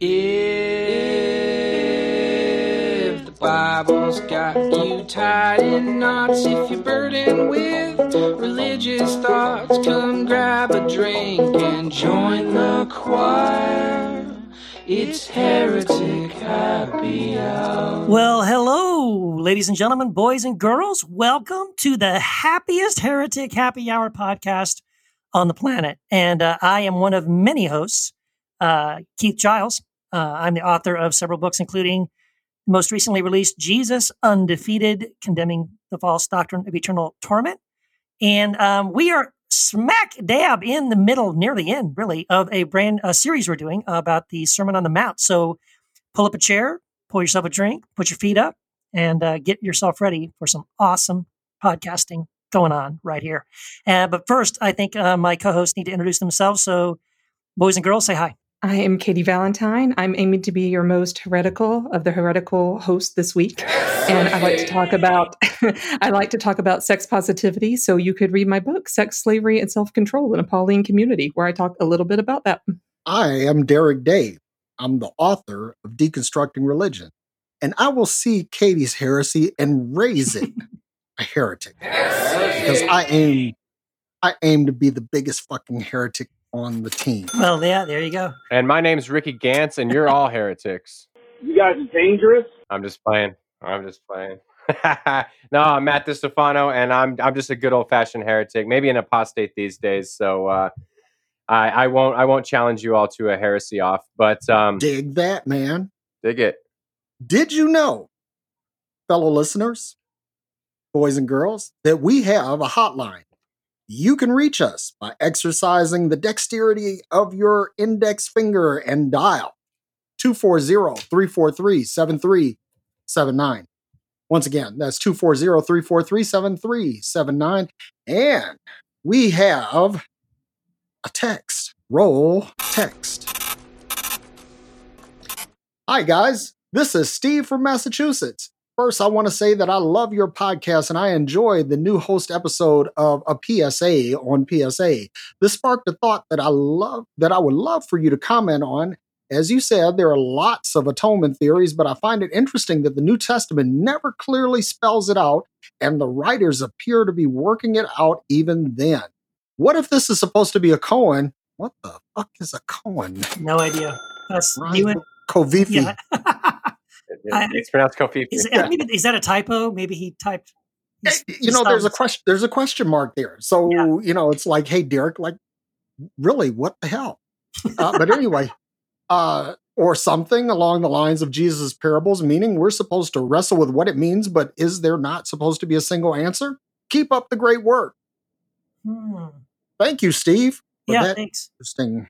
If the Bible's got you tied in knots, if you're burdened with religious thoughts, come grab a drink and join the choir. It's Heretic Happy Hour. Well, hello, ladies and gentlemen, boys and girls. Welcome to the happiest Heretic Happy Hour podcast on the planet. And uh, I am one of many hosts, uh, Keith Giles. Uh, I'm the author of several books, including most recently released Jesus Undefeated, Condemning the False Doctrine of Eternal Torment. And um, we are smack dab in the middle, near the end, really, of a brand a series we're doing about the Sermon on the Mount. So pull up a chair, pour yourself a drink, put your feet up, and uh, get yourself ready for some awesome podcasting going on right here. Uh, but first, I think uh, my co-hosts need to introduce themselves. So, boys and girls, say hi. I am Katie Valentine. I'm aiming to be your most heretical of the heretical hosts this week. And I like to talk about I like to talk about sex positivity. So you could read my book, Sex, Slavery, and Self-Control in a Pauline Community, where I talk a little bit about that. I am Derek Dave. I'm the author of Deconstructing Religion. And I will see Katie's heresy and raise it a heretic. Because I aim I aim to be the biggest fucking heretic on the team. Well, yeah, there you go. And my name's Ricky Gantz, and you're all heretics. You guys are dangerous. I'm just playing. I'm just playing. no, I'm Matt DiStefano, and I'm I'm just a good old fashioned heretic, maybe an apostate these days. So uh, I, I won't I won't challenge you all to a heresy off, but um, Dig that, man. dig it. Did you know, fellow listeners, boys and girls, that we have a hotline? You can reach us by exercising the dexterity of your index finger and dial 240 343 7379. Once again, that's 240 343 7379. And we have a text. Roll text. Hi, guys. This is Steve from Massachusetts. First, I want to say that I love your podcast and I enjoyed the new host episode of a PSA on PSA. This sparked a thought that I love that I would love for you to comment on. As you said, there are lots of atonement theories, but I find it interesting that the New Testament never clearly spells it out, and the writers appear to be working it out even then. What if this is supposed to be a Cohen? What the fuck is a Cohen? No idea. That's Right. new. in- Kovifi. Yeah. It- I- it's pronounced Kofifi. is, I mean, is that a typo? Maybe he typed. Eh, he's- you know there's a question there's a question mark there so Yeah. you know it's like hey derek like really what the hell uh, but anyway uh or something along the lines of jesus parables meaning we're supposed to wrestle with what it means but is there not supposed to be a single answer keep up the great work Hmm. thank you steve Yeah, that thanks. interesting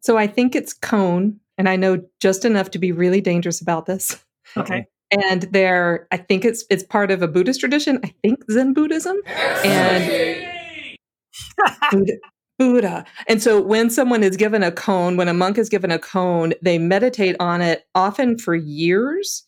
So I think it's koan, and I know just enough to be really dangerous about this. Okay. And they're, I think it's it's part of a Buddhist tradition. I think Zen Buddhism and Buddha, Buddha. And so when someone is given a koan, when a monk is given a koan, they meditate on it often for years.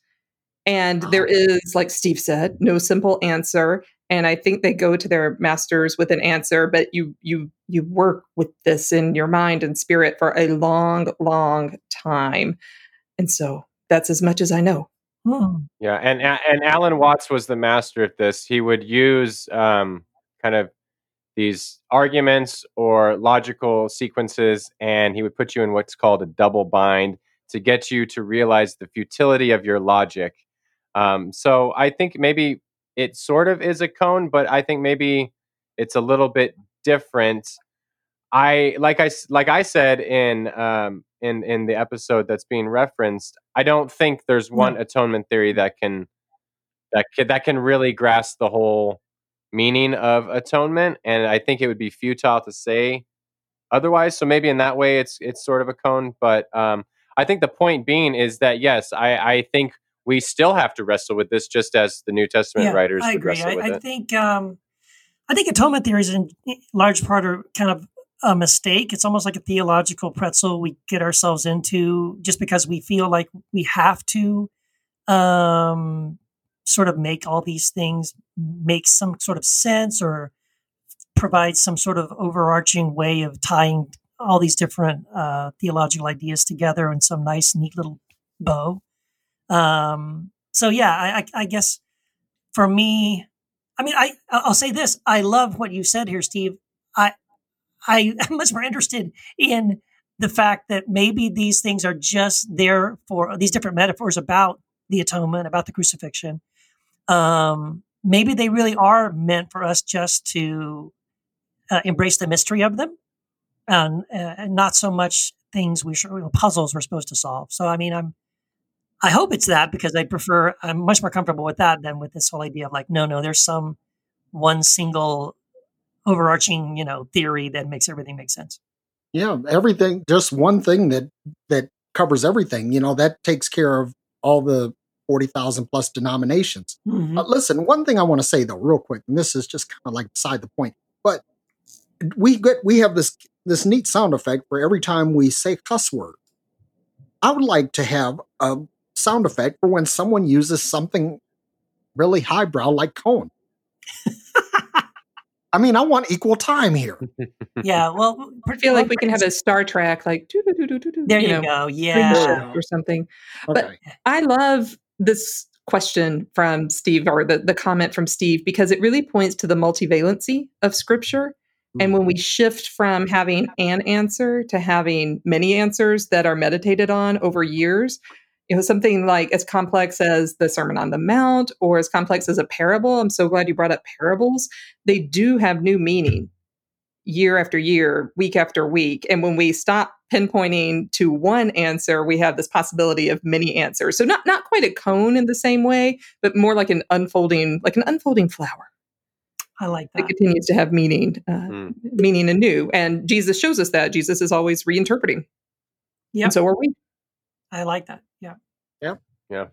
And there is, like Steve said, no simple answer. And I think they go to their masters with an answer, but you you you work with this in your mind and spirit for a long, long time. And so that's as much as I know. Hmm. Yeah, and and Alan Watts was the master at this. He would use um, kind of these arguments or logical sequences, and he would put you in what's called a double bind to get you to realize the futility of your logic. Um, so I think maybe it sort of is a koan, but I think maybe it's a little bit different. I like I like I said in um, in in the episode that's being referenced. I don't think there's one atonement theory that can that can, that can really grasp the whole meaning of atonement, and I think it would be futile to say otherwise. So maybe in that way, it's it's sort of a koan. But um, I think the point being is that yes, I I think we still have to wrestle with this, just as the New Testament Yeah, writers I agree. I, I think um, I think atonement theories in large part are kind of a mistake. It's almost like a theological pretzel we get ourselves into just because we feel like we have to um, sort of make all these things make some sort of sense or provide some sort of overarching way of tying all these different uh, theological ideas together in some nice, neat little bow. Um, so yeah, I, I, I guess for me, I mean, I I'll say this: I love what you said here, Steve. I I am much more interested in the fact that maybe these things are just there for these different metaphors about the atonement, about the crucifixion. Um, maybe they really are meant for us just to uh, embrace the mystery of them, and, uh, and not so much things we should, you know, puzzles we're supposed to solve. So, I mean, I'm I hope it's that because I prefer I'm much more comfortable with that than with this whole idea of like, no, no, there's some one single overarching, you know, theory that makes everything make sense. Yeah, everything just one thing that that covers everything, you know, that takes care of all the 40,000 plus denominations. Mhm. Uh, listen, one thing I want to say though, real quick, and this is just kind of like beside the point, but we get we have this this neat sound effect for every time we say cuss word. I would like to have a sound effect for when someone uses something really highbrow like koan. I mean, I want equal time here. yeah, well, I feel like we can have a Star Trek like There you, know, go. Yeah. or something. But- I love this question from Steve or the, the comment from Steve because it really points to the multivalency of scripture. And when we mm-hmm. shift from having an answer to having many answers that are meditated on over years, you know, something like as complex as the Sermon on the Mount or as complex as a parable, I'm so glad you brought up parables. They do have new meaning year after year, week after week. And when we stop pinpointing to one answer, we have this possibility of many answers. So not not quite a koan in the same way, but more like an unfolding, like an unfolding flower I like that It continues to have meaning, uh, Mm. meaning anew. And Jesus shows us that. Jesus is always reinterpreting. Yeah. And so are we. I like that. Yeah.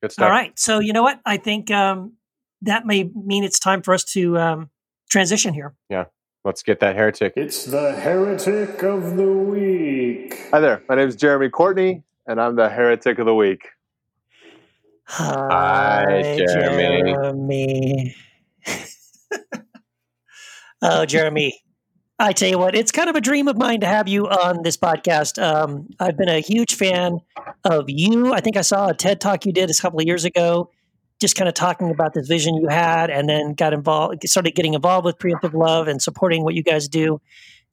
Good stuff. All right. So you know what? I think um, that may mean it's time for us to um, transition here. Yeah. Let's get that heretic. It's the heretic of the week. Hi there. My name is Jeremy Courtney, and I'm the heretic of the week. Hi, Jeremy. Jeremy. oh, Jeremy. I tell you what, it's kind of a dream of mine to have you on this podcast. Um, I've been a huge fan of you. I think I saw a TED talk you did a couple of years ago, just kind of talking about this vision you had, and then got involved, started getting involved with Preemptive Love and supporting what you guys do.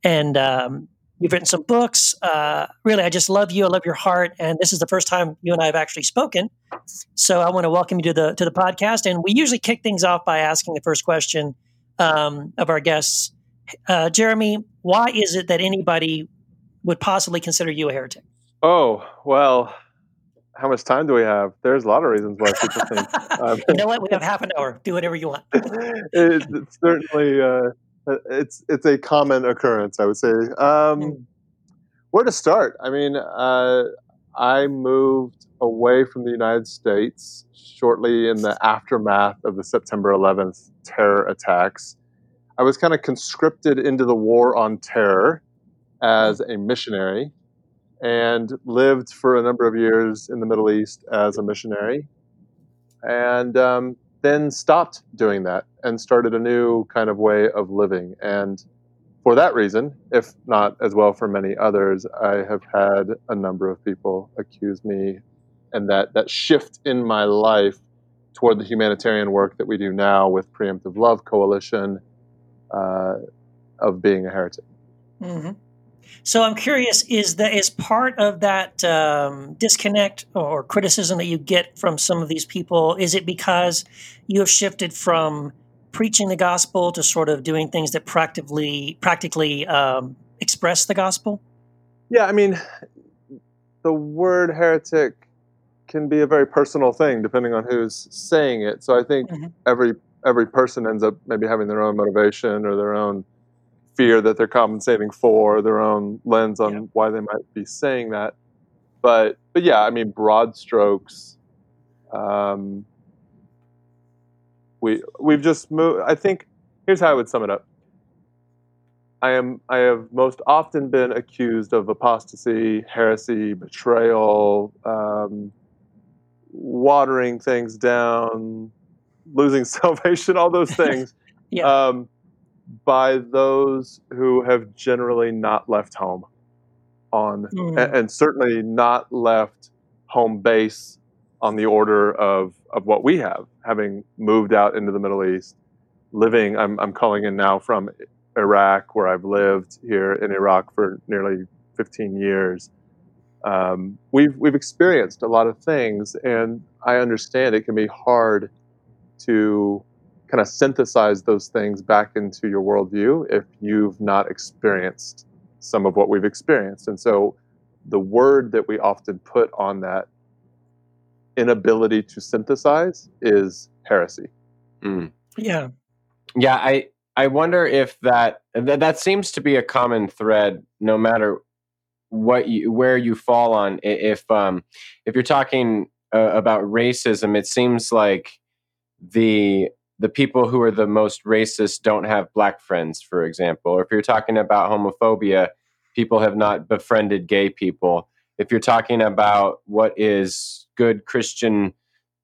And um, you've written some books. Uh, really, I just love you. I love your heart. And this is the first time you and I have actually spoken. So I want to welcome you to the to the podcast. And we usually kick things off by asking the first question um, of our guests. Uh, Jeremy, why is it that anybody would possibly consider you a heretic? Oh, well, how much time do we have? There's a lot of reasons why people think. Um, you know what? We have half an hour. Do whatever you want. it, it's certainly uh, it's it's a common occurrence, I would say. Um, where to start? I mean, uh, I moved away from the United States shortly in the aftermath of the September 11th terror attacks. I was kind of conscripted into the war on terror as a missionary and lived for a number of years in the Middle East as a missionary. And um, then stopped doing that and started a new kind of way of living. And for that reason, if not as well for many others, I have had a number of people accuse me and that, that shift in my life toward the humanitarian work that we do now with Preemptive Love Coalition uh, of being a heretic. hmm So I'm curious: is that is part of that um, disconnect or criticism that you get from some of these people? Is it because you have shifted from preaching the gospel to sort of doing things that practically practically um, express the gospel? Yeah, I mean, the word heretic can be a very personal thing depending on who's saying it. So I think Mhm. every every person ends up maybe having their own motivation or their own fear that they're compensating for, their own lens on Yeah. why they might be saying that. But but yeah, I mean, broad strokes. Um, we we've just moved. I think here's how I would sum it up. I am I have most often been accused of apostasy, heresy, betrayal, um, watering things down, losing salvation, all those things. Yeah. Um, by those who have generally not left home on Mm. a- and, certainly not left home base on the order of, of what we have, having moved out into the Middle East, living, I'm, I'm calling in now from Iraq, where I've lived here in Iraq for nearly 15 years. Um, we've, we've experienced a lot of things, and I understand it can be hard to kind of synthesize those things back into your worldview if you've not experienced some of what we've experienced. And so the word that we often put on that inability to synthesize is heresy. Mm. Yeah. Yeah, I I wonder if that that, that seems to be a common thread, no matter what you where you fall on. If um if you're talking uh, about racism, it seems like the the people who are the most racist don't have black friends, for example. Or if you're talking about homophobia, people have not befriended gay people. If you're talking about what is good Christian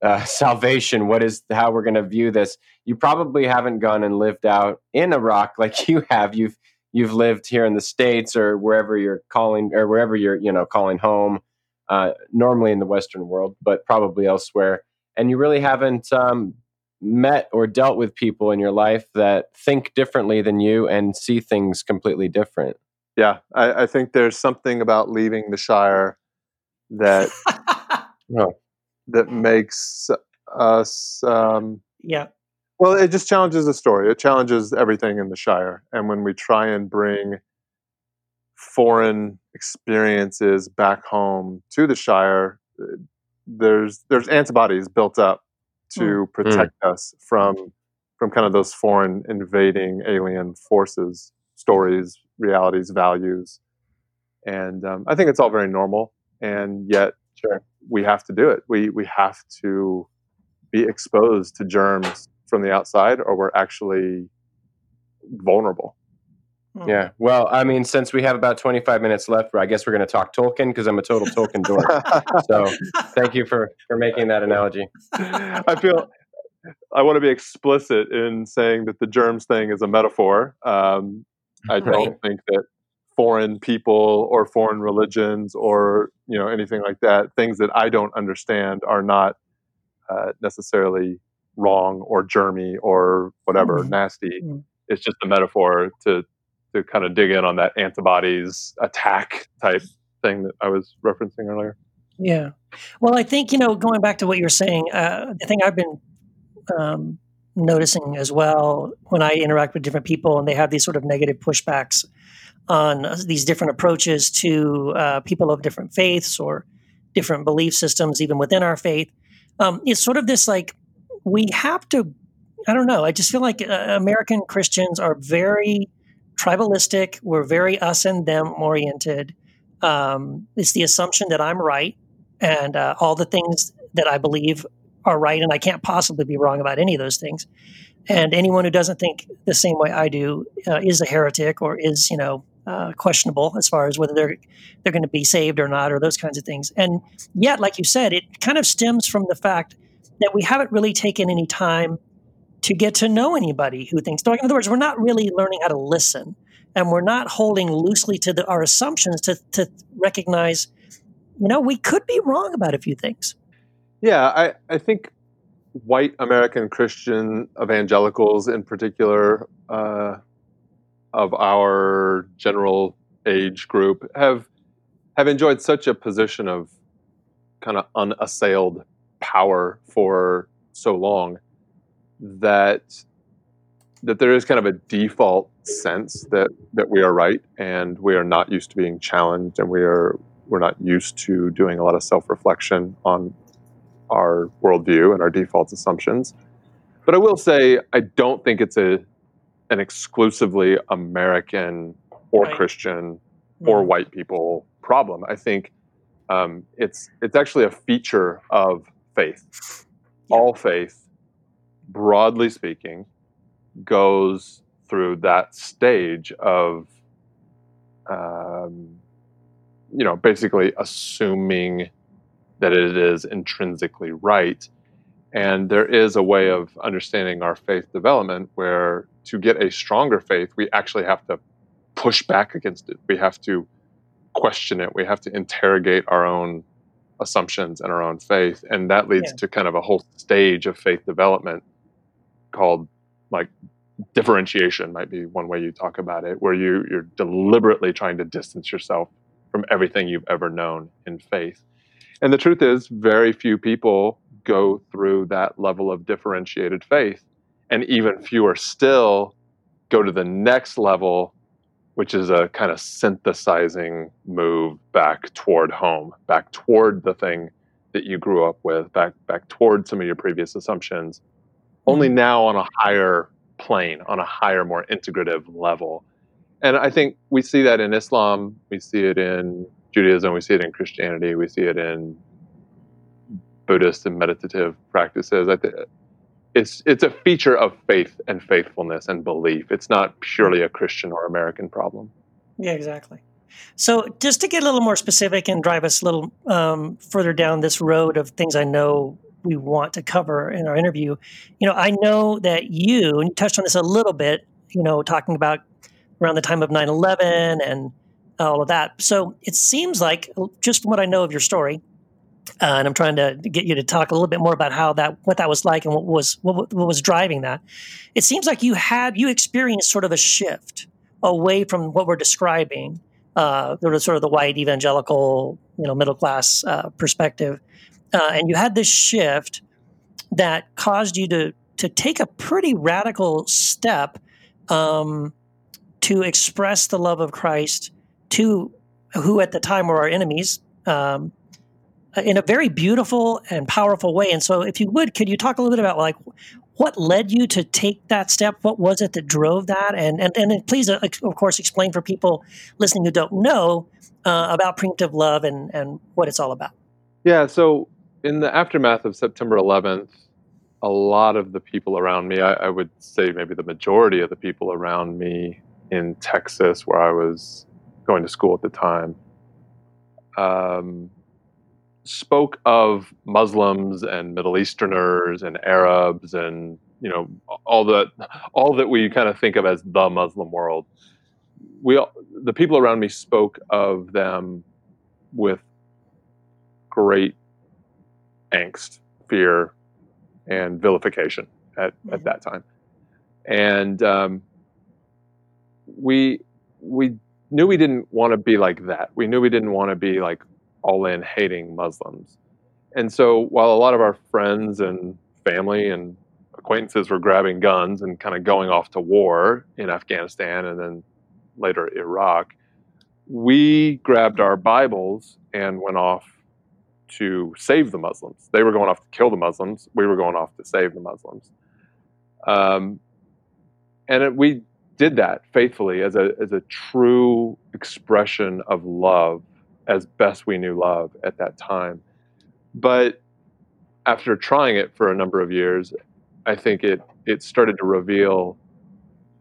uh, salvation, what is how we're going to view this, you probably haven't gone and lived out in Iraq like you have. You've you've lived here in the states or wherever you're calling or wherever you're you know calling home. Uh, normally in the Western world, but probably elsewhere, and you really haven't um, met or dealt with people in your life that think differently than you and see things completely different. Yeah, I, I think there's something about leaving the Shire that No. that makes us um, yeah. well. It just challenges the story. It challenges everything in the Shire. And when we try and bring foreign experiences back home to the Shire, uh, there's there's antibodies built up to protect us from from kind of those foreign invading alien forces, stories, realities, values, and um, I think it's all very normal. And yet, Sure. we have to do it. We we have to be exposed to germs from the outside, or we're actually vulnerable. Yeah. Well, I mean, since we have about 25 minutes left, I guess we're going to talk Tolkien because I'm a total Tolkien dork. So thank you for for making that analogy. I feel I want to be explicit in saying that the germs thing is a metaphor. Um, I Right. don't think that foreign people or foreign religions or you know anything like that, things that I don't understand, are not uh, necessarily wrong or germy or whatever Mhm. nasty. Mm. It's just a metaphor to to kind of dig in on that antibodies attack type thing that I was referencing earlier. Yeah. Well, I think, you know, going back to what you're saying, uh, the thing I've been um, noticing as well when I interact with different people and they have these sort of negative pushbacks on uh, these different approaches to uh, people of different faiths or different belief systems, even within our faith, um, it's sort of this like, we have to, I don't know, I just feel like uh, American Christians are very tribalistic, we're very us and them oriented. Um, it's the assumption that I'm right and uh, all the things that I believe are right, and I can't possibly be wrong about any of those things. And anyone who doesn't think the same way I do uh, is a heretic or is, you know, uh, questionable as far as whether they're they're going to be saved or not, or those kinds of things. And yet, like you said, it kind of stems from the fact that we haven't really taken any time to get to know anybody who thinks. In other words, we're not really learning how to listen, and we're not holding loosely to the, our assumptions to to recognize, you know, we could be wrong about a few things. Yeah, I, I think white American Christian evangelicals, in particular, uh, of our general age group, have have enjoyed such a position of kind of unassailed power for so long that that there is kind of a default sense that that we are right and we are not used to being challenged and we are we're not used to doing a lot of self-reflection on our worldview and our default assumptions. But I will say I don't think it's a an exclusively American or Right. Christian or Mm. white people problem. I think um, it's it's actually a feature of faith. Yeah. All faith, broadly speaking, goes through that stage of, um, you know, basically assuming that it is intrinsically right, And there is a way of understanding our faith development where to get a stronger faith, we actually have to push back against it. We have to question it. We have to interrogate our own assumptions and our own faith. And that leads Yeah. to kind of a whole stage of faith development called like differentiation might be one way you talk about it, where you you're deliberately trying to distance yourself from everything you've ever known in faith. And the truth is, very few people go through that level of differentiated faith, and even fewer still go to the next level, which is a kind of synthesizing move back toward home, back toward the thing that you grew up with, back back toward some of your previous assumptions, only now on a higher plane, on a higher, more integrative level. And I think we see that in Islam, we see it in Judaism, we see it in Christianity, we see it in Buddhist and meditative practices. I think it's it's a feature of faith and faithfulness and belief. It's not purely a Christian or American problem. Yeah, exactly. So, just to get a little more specific and drive us a little um, further down this road of things I know we want to cover in our interview, you know, I know that you, and you touched on this a little bit, you know, talking about around the time of 9 11 and all of that. So, it seems like, just from what I know of your story, uh, and I'm trying to get you to talk a little bit more about how that, what that was like and what was, what, what was driving that. It seems like you had, you experienced sort of a shift away from what we're describing uh, sort of the white evangelical, you know, middle class uh, perspective, uh, and you had this shift that caused you to to take a pretty radical step um, to express the love of Christ to who at the time were our enemies. Um, in a very beautiful and powerful way. And so, if you would, could you talk a little bit about like what led you to take that step? What was it that drove that? And and and please, uh, of course, explain for people listening who don't know uh, about preemptive love and and what it's all about. Yeah, so in the aftermath of September 11th, a lot of the people around me, I, I would say maybe the majority of the people around me in Texas, where I was going to school at the time, um, spoke of Muslims and Middle Easterners and Arabs and you know all that all that we kind of think of as the Muslim world. We all, the people around me spoke of them with great angst, fear, and vilification at, at Mhm. that time. And um, we we knew we didn't want to be like that. We knew we didn't want to be like all in hating Muslims. And so while a lot of our friends and family and acquaintances were grabbing guns and kind of going off to war in Afghanistan and then later Iraq, we grabbed our Bibles and went off to save the Muslims. They were going off to kill the Muslims. We were going off to save the Muslims. Um, and it, we did that faithfully as a as a true expression of love, as best we knew love at that time. But after trying it for a number of years, I think it it started to reveal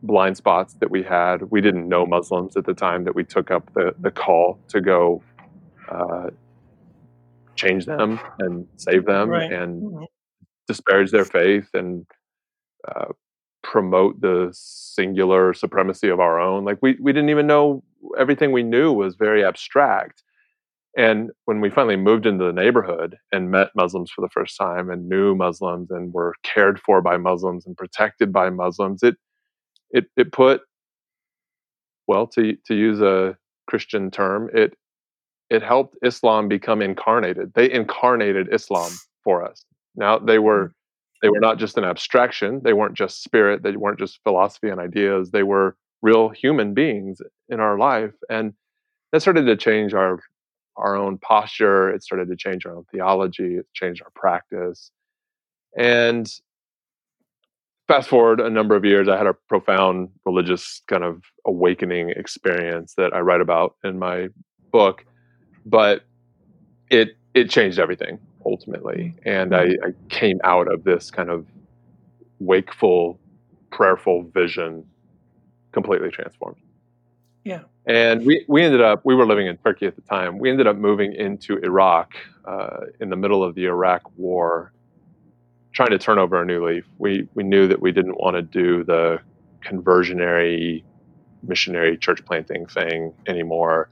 blind spots that we had. We didn't know Muslims at the time that we took up the, the call to go uh, change them and save them Right. and Mhm. disparage their faith and uh, promote the singular supremacy of our own. Like we, we didn't even know everything we knew was very abstract. And when we finally moved into the neighborhood and met Muslims for the first time and knew Muslims and were cared for by Muslims and protected by Muslims, it it it put well to to use a Christian term, it it helped Islam become incarnated. They incarnated Islam for us. Now they were mm. they were not just an abstraction. They weren't just spirit. They weren't just philosophy and ideas. They were real human beings in our life, and that started to change our our own posture. It started to change our own theology. It changed our practice, and fast forward a number of years, I had a profound religious kind of awakening experience that I write about in my book, but it it changed everything ultimately, and I, I came out of this kind of wakeful, prayerful vision completely transformed. Yeah. And we, we ended up, we were living in Turkey at the time. We ended up moving into Iraq uh, in the middle of the Iraq war trying to turn over a new leaf. We we knew that we didn't want to do the conversionary missionary church planting thing anymore.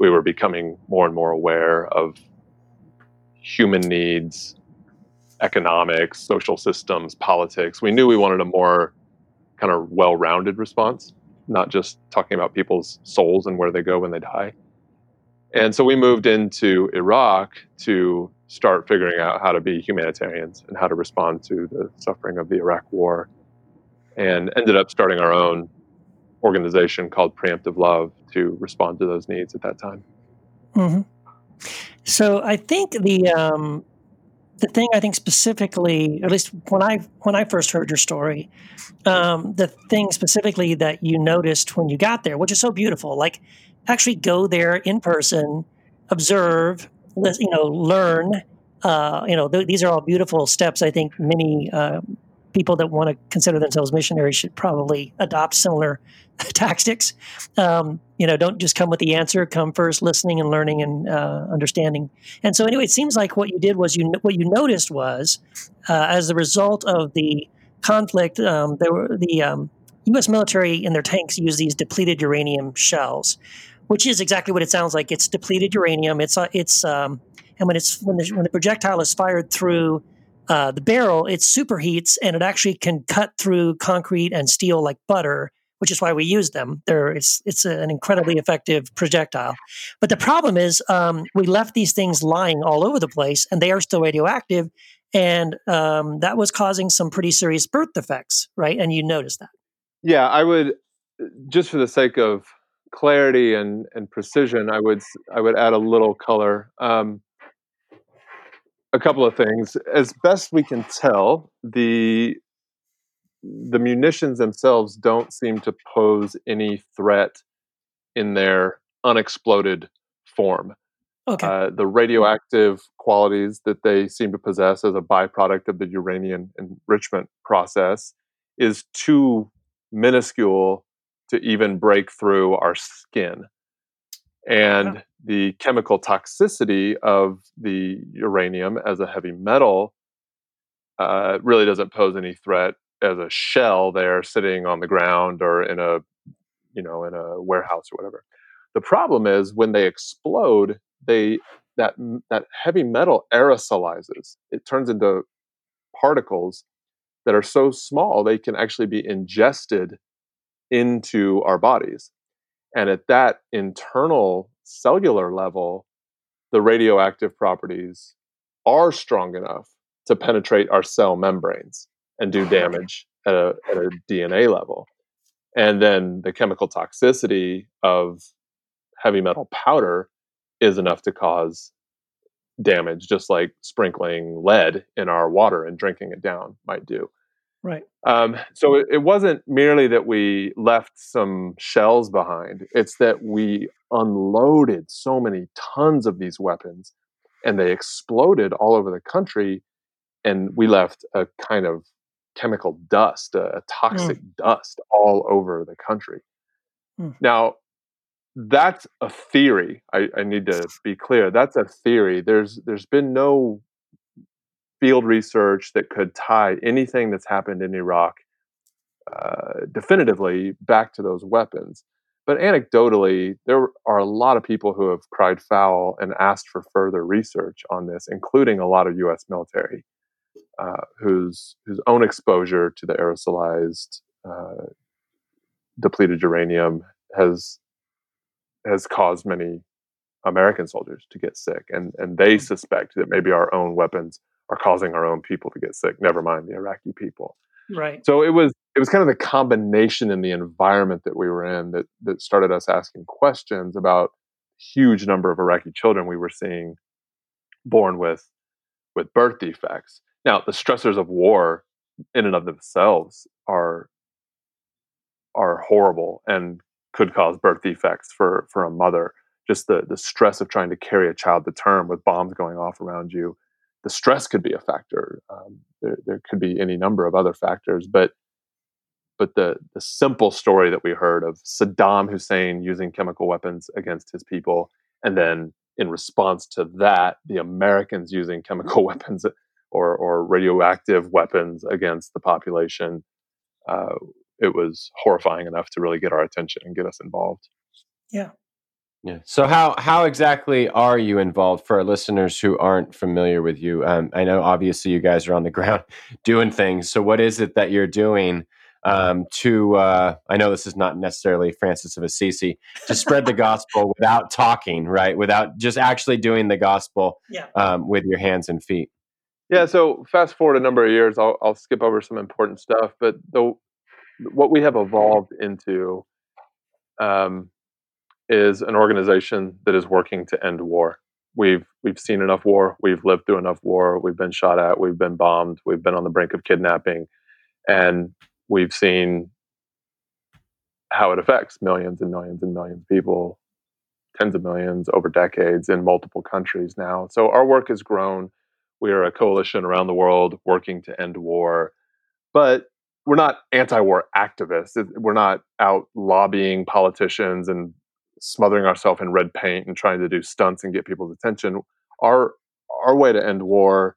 We were becoming more and more aware of human needs, economics, social systems, politics. We knew we wanted a more kind of well-rounded response, not just talking about people's souls and where they go when they die. And so we moved into Iraq to start figuring out how to be humanitarians and how to respond to the suffering of the Iraq war. And ended up starting our own organization called Preemptive Love to respond to those needs at that time. hmm So I think the um, the thing I think specifically, at least when I when I first heard your story, um, the thing specifically that you noticed when you got there, which is so beautiful, like actually go there in person, observe, you know, learn. Uh, you know, th- these are all beautiful steps. I think many uh, people that want to consider themselves missionaries should probably adopt similar tactics. Um, you know, don't just come with the answer. Come first, listening and learning and uh, understanding. And so, anyway, it seems like what you did was you what you noticed was uh, as a result of the conflict, um, there were the um, U.S. military in their tanks use these depleted uranium shells, which is exactly what it sounds like. It's depleted uranium. It's uh, it's um, and when it's when the, when the projectile is fired through uh, the barrel, it superheats and it actually can cut through concrete and steel like butter, which is why we use them. They're, it's it's an incredibly effective projectile. But the problem is um, we left these things lying all over the place, and they are still radioactive, and um, that was causing some pretty serious birth defects, right? And you noticed that. Yeah, I would just for the sake of clarity and, and precision, I would I would add a little color. Um, a couple of things. As best we can tell, the the munitions themselves don't seem to pose any threat in their unexploded form. Okay. Uh, the radioactive qualities that they seem to possess as a byproduct of the uranium enrichment process is too minuscule to even break through our skin. And the chemical toxicity of the uranium as a heavy metal uh, really doesn't pose any threat as a shell there sitting on the ground or in a you know in a warehouse or whatever. The problem is when they explode, they that that heavy metal aerosolizes. It turns into particles that are so small they can actually be ingested into our bodies. And at that internal cellular level, the radioactive properties are strong enough to penetrate our cell membranes and do oh, damage at a, at a DNA level. And then the chemical toxicity of heavy metal powder is enough to cause damage, just like sprinkling lead in our water and drinking it down might do. Right. Um, so it, it wasn't merely that we left some shells behind, it's that we unloaded so many tons of these weapons and they exploded all over the country. And we left a kind of chemical dust, a, a toxic dust all over the country. Mm. Now, that's a theory. I, I need to be clear. That's a theory. There's there's been no field research that could tie anything that's happened in Iraq uh, definitively back to those weapons. But anecdotally, there are a lot of people who have cried foul and asked for further research on this, including a lot of U.S. military uh, whose whose own exposure to the aerosolized uh, depleted uranium has has caused many American soldiers to get sick, and and they suspect that maybe our own weapons are causing our own people to get sick. Never mind the Iraqi people. Right. So it was it was kind of the combination in the environment that we were in that that started us asking questions about huge number of Iraqi children we were seeing born with with birth defects. Now the stressors of war in and of themselves are are horrible and could cause birth defects for for a mother. Just the the stress of trying to carry a child to term with bombs going off around you, the stress could be a factor. Um, there there could be any number of other factors, but but the the simple story that we heard of Saddam Hussein using chemical weapons against his people, and then in response to that, the Americans using chemical weapons or, or radioactive weapons against the population, uh, it was horrifying enough to really get our attention and get us involved. Yeah. Yeah. So how how exactly are you involved for our listeners who aren't familiar with you? Um, I know obviously you guys are on the ground doing things. So what is it that you're doing um, to? Uh, I know this is not necessarily Francis of Assisi to spread the gospel without talking, right? Without just actually doing the gospel Yeah. um, with your hands and feet. Yeah, so fast forward a number of years, I'll, I'll skip over some important stuff, but the what we have evolved into um, is an organization that is working to end war. We've we've seen enough war. We've lived through enough war. We've been shot at. We've been bombed. We've been on the brink of kidnapping, and we've seen how it affects millions and millions and millions of people, tens of millions over decades in multiple countries now. So our work has grown. We are a coalition around the world working to end war, but we're not anti-war activists. We're not out lobbying politicians and smothering ourselves in red paint and trying to do stunts and get people's attention. Our our way to end war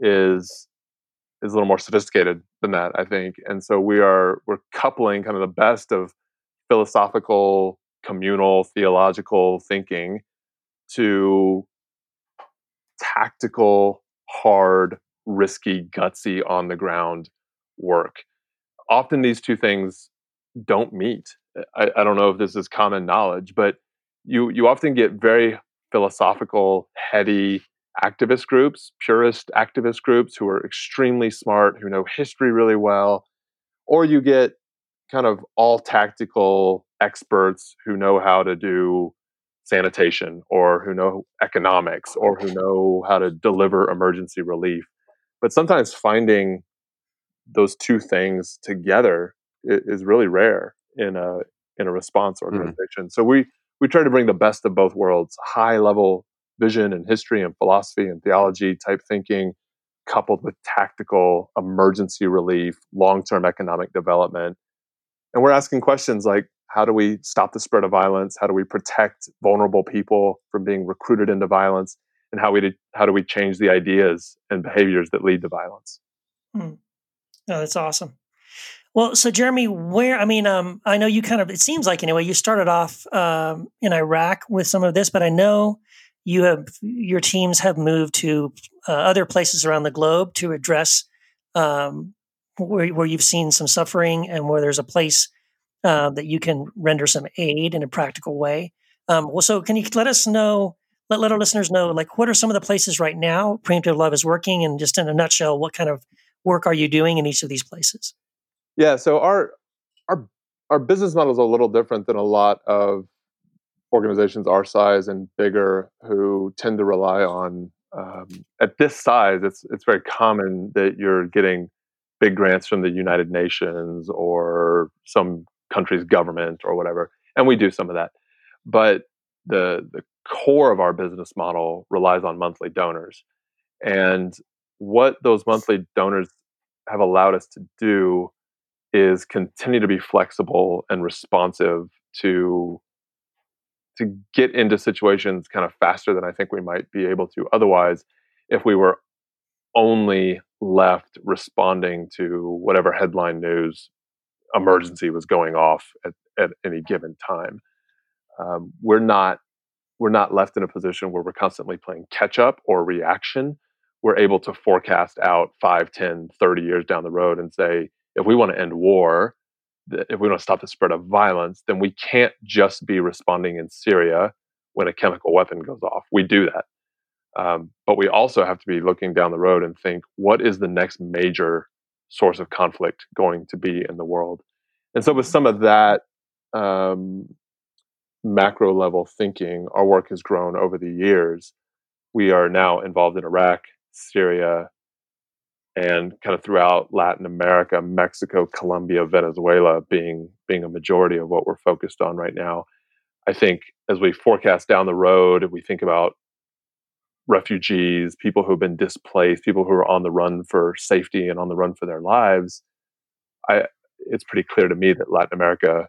is is a little more sophisticated than that, I think. And so we are we're coupling kind of the best of philosophical, communal, theological thinking to tactical, hard, risky, gutsy on the ground work. Often these two things don't meet. I, I don't know if this is common knowledge, but you you often get very philosophical, heady activist groups, purist activist groups who are extremely smart, who know history really well, or you get kind of all tactical experts who know how to do sanitation or who know economics or who know how to deliver emergency relief. But sometimes finding those two things together is really rare in a in a response mm. organization. So we we try to bring the best of both worlds, high level vision and history and philosophy and theology type thinking coupled with tactical emergency relief, long-term economic development. And we're asking questions like how do we stop the spread of violence? How do we protect vulnerable people from being recruited into violence? And how we did, how do we change the ideas and behaviors that lead to violence? Oh, that's awesome. Well, so Jeremy, where I mean, um, I know you kind of it seems like anyway you started off um, in Iraq with some of this, but I know you have your teams have moved to uh, other places around the globe to address um, where where you've seen some suffering and where there's a place uh, that you can render some aid in a practical way. Um, well, so can you let us know? Let, let our listeners know, like, what are some of the places right now Preemptive Love is working, and just in a nutshell, what kind of work are you doing in each of these places? Yeah, so our our our business model is a little different than a lot of organizations our size and bigger who tend to rely on um, at this size. It's it's very common that you're getting big grants from the United Nations or some country's government or whatever, and we do some of that. But the the core of our business model relies on monthly donors, and what those monthly donors have allowed us to do is continue to be flexible and responsive to to get into situations kind of faster than I think we might be able to otherwise if we were only left responding to whatever headline news emergency was going off at, at any given time. Um, we're not we're not left in a position where we're constantly playing catch up or reaction. We're able to forecast out 5, 10, 30 years down the road and say, if we want to end war, if we want to stop the spread of violence, then we can't just be responding in Syria when a chemical weapon goes off. We do that. Um, but we also have to be looking down the road and think, what is the next major source of conflict going to be in the world? And so, with some of that um, macro level thinking, our work has grown over the years. We are now involved in Iraq, Syria, and kind of throughout Latin America, Mexico, Colombia, Venezuela being being a majority of what we're focused on right now. I think as we forecast down the road, if we think about refugees, people who have been displaced, people who are on the run for safety and on the run for their lives, I it's pretty clear to me that Latin America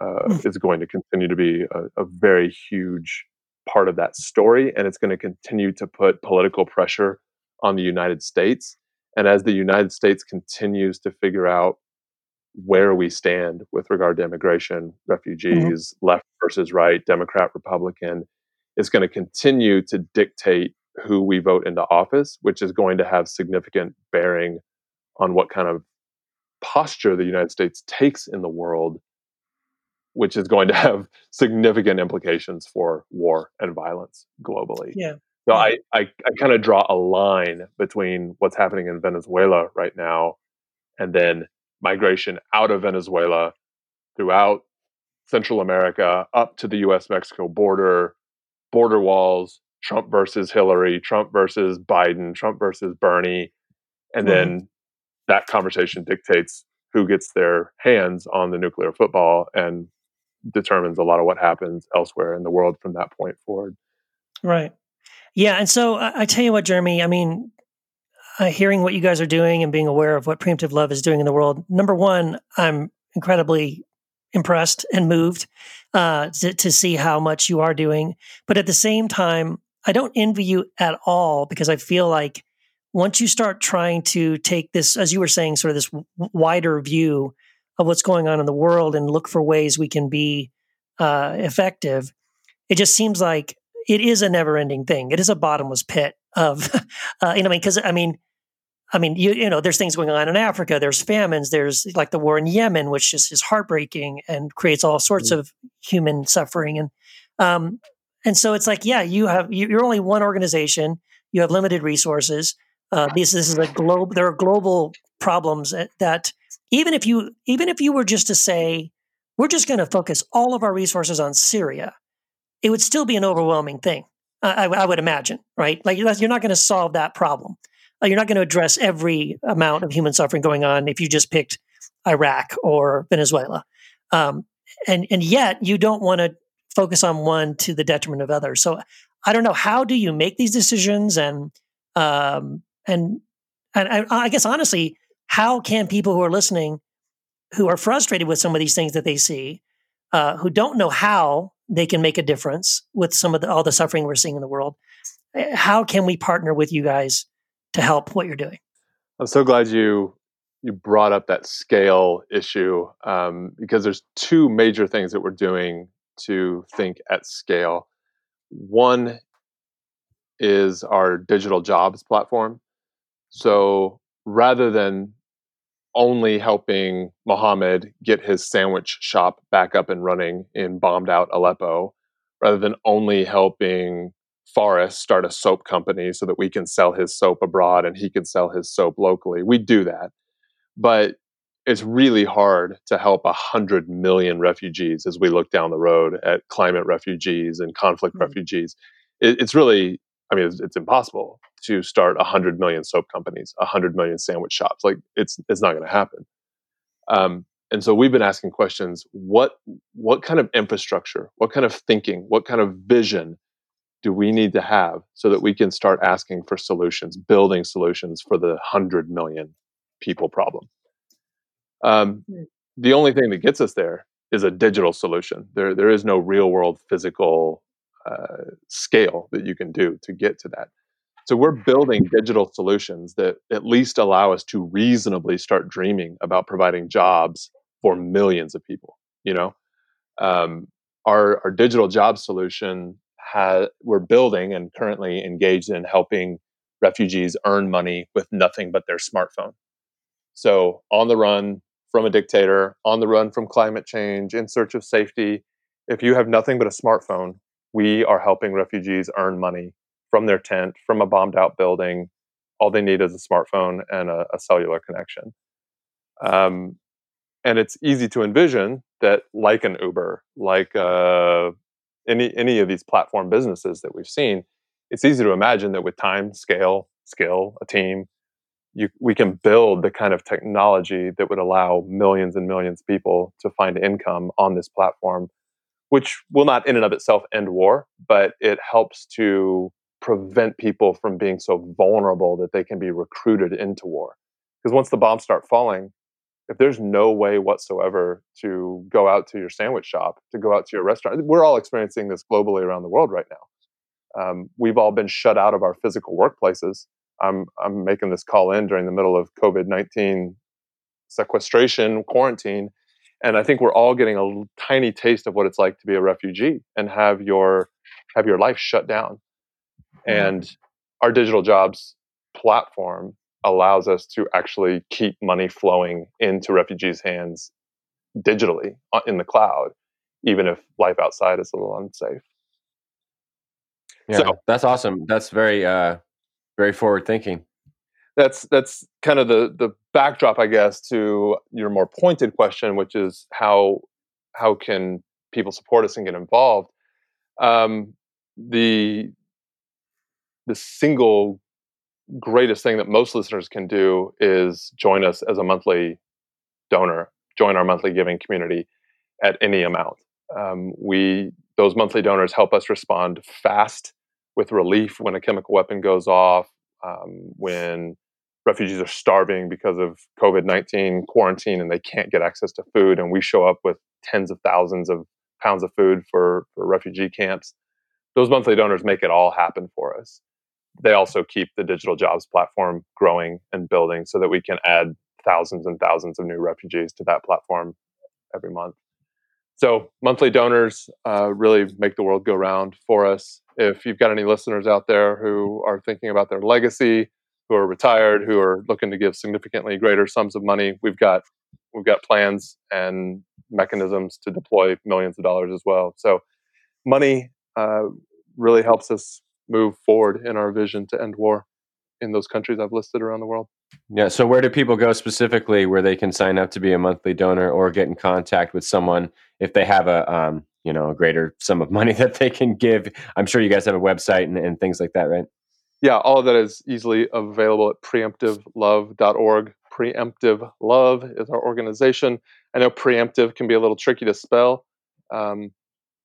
uh, is going to continue to be a, a very huge part of that story, and it's going to continue to put political pressure on the United States. And as the United States continues to figure out where we stand with regard to immigration, refugees, mm-hmm. left versus right, Democrat, Republican, is going to continue to dictate who we vote into office, which is going to have significant bearing on what kind of posture the United States takes in the world, which is going to have significant implications for war and violence globally. Yeah. So I, I, I kind of draw a line between what's happening in Venezuela right now and then migration out of Venezuela throughout Central America up to the US Mexico border, border walls, Trump versus Hillary, Trump versus Biden, Trump versus Bernie. And mm-hmm. then that conversation dictates who gets their hands on the nuclear football and determines a lot of what happens elsewhere in the world from that point forward. Right. Yeah. And so I, I tell you what, Jeremy, I mean, uh, hearing what you guys are doing and being aware of what preemptive love is doing in the world, number one, I'm incredibly impressed and moved uh, to, to see how much you are doing. But at the same time, I don't envy you at all because I feel like once you start trying to take this, as you were saying, sort of this w- wider view of what's going on in the world and look for ways we can be uh, effective, it just seems like it is a never ending thing. It is a bottomless pit of, uh, you know, I mean, because I mean, I mean, you, you know, there's things going on in Africa. There's famines. There's like the war in Yemen, which is, is heartbreaking and creates all sorts mm-hmm. of human suffering. And um, and so it's like, yeah, you have you're only one organization. You have limited resources. Uh, this, this is a globe. There are global problems that even if you even if you were just to say we're just going to focus all of our resources on Syria, it would still be an overwhelming thing. I, I would imagine, right? Like you're not going to solve that problem. Uh, you're not going to address every amount of human suffering going on if you just picked Iraq or Venezuela. Um, and and yet you don't want to focus on one to the detriment of others. So I don't know how do you make these decisions and um, and and I, I guess honestly, how can people who are listening, who are frustrated with some of these things that they see, uh, who don't know how they can make a difference with some of the, all the suffering we're seeing in the world, eh, how can we partner with you guys to help what you're doing? I'm so glad you you brought up that scale issue um, because there's two major things that we're doing to think at scale. One is our digital jobs platform. So rather than only helping Mohammed get his sandwich shop back up and running in bombed out Aleppo, rather than only helping Forrest start a soap company so that we can sell his soap abroad and he can sell his soap locally. We do that. But it's really hard to help 100 million refugees as we look down the road at climate refugees and conflict mm-hmm. refugees. It, it's really, I mean, it's, it's impossible to start 100 million soap companies, 100 million sandwich shops. Like it's it's not going to happen. Um, and so we've been asking questions: what what kind of infrastructure, what kind of thinking, what kind of vision do we need to have so that we can start asking for solutions, building solutions for the 100 million people problem? Um, hmm. the only thing that gets us there is a digital solution. There there is no real world physical uh, scale that you can do to get to that. So we're building digital solutions that at least allow us to reasonably start dreaming about providing jobs for millions of people. You know, um, our our digital job solution has we're building and currently engaged in helping refugees earn money with nothing but their smartphone. So on the run from a dictator, on the run from climate change, in search of safety. If you have nothing but a smartphone, we are helping refugees earn money from their tent, from a bombed out building. All they need is a smartphone and a, a cellular connection. Um, and it's easy to envision that, like an Uber, like uh, any any of these platform businesses that we've seen, it's easy to imagine that with time, scale, skill, a team, you, we can build the kind of technology that would allow millions and millions of people to find income on this platform, which will not in and of itself end war, but it helps to prevent people from being so vulnerable that they can be recruited into war. Because once the bombs start falling, if there's no way whatsoever to go out to your sandwich shop, to go out to your restaurant, we're all experiencing this globally around the world right now. Um, we've all been shut out of our physical workplaces I'm I'm making this call in during the middle of COVID nineteen sequestration quarantine, and I think we're all getting a tiny taste of what it's like to be a refugee and have your have your life shut down. And our digital jobs platform allows us to actually keep money flowing into refugees' hands digitally uh, in the cloud, even if life outside is a little unsafe. Yeah, So- that's awesome. That's very uh very forward thinking. that's that's kind of the the backdrop, I guess, to your more pointed question, which is how how can people support us and get involved? Um, the the single greatest thing that most listeners can do is join us as a monthly donor, join our monthly giving community at any amount. Um, we those monthly donors help us respond fast with relief when a chemical weapon goes off, um, when refugees are starving because of COVID 19 quarantine and they can't get access to food. And we show up with tens of thousands of pounds of food for, for refugee camps. Those monthly donors make it all happen for us. They also keep the digital jobs platform growing and building so that we can add thousands and thousands of new refugees to that platform every month. So monthly donors uh, really make the world go round for us. If you've got any listeners out there who are thinking about their legacy, who are retired, who are looking to give significantly greater sums of money, we've got we've got plans and mechanisms to deploy millions of dollars as well. So money uh, really helps us move forward in our vision to end war in those countries I've listed around the world. Yeah. So where do people go specifically where they can sign up to be a monthly donor or get in contact with someone if they have a um, you know, a greater sum of money that they can give? I'm sure you guys have a website and, and things like that, right? yeah, all of that is easily available at preemptivelove.org. Preemptive Love is our organization. I know preemptive can be a little tricky to spell. Um,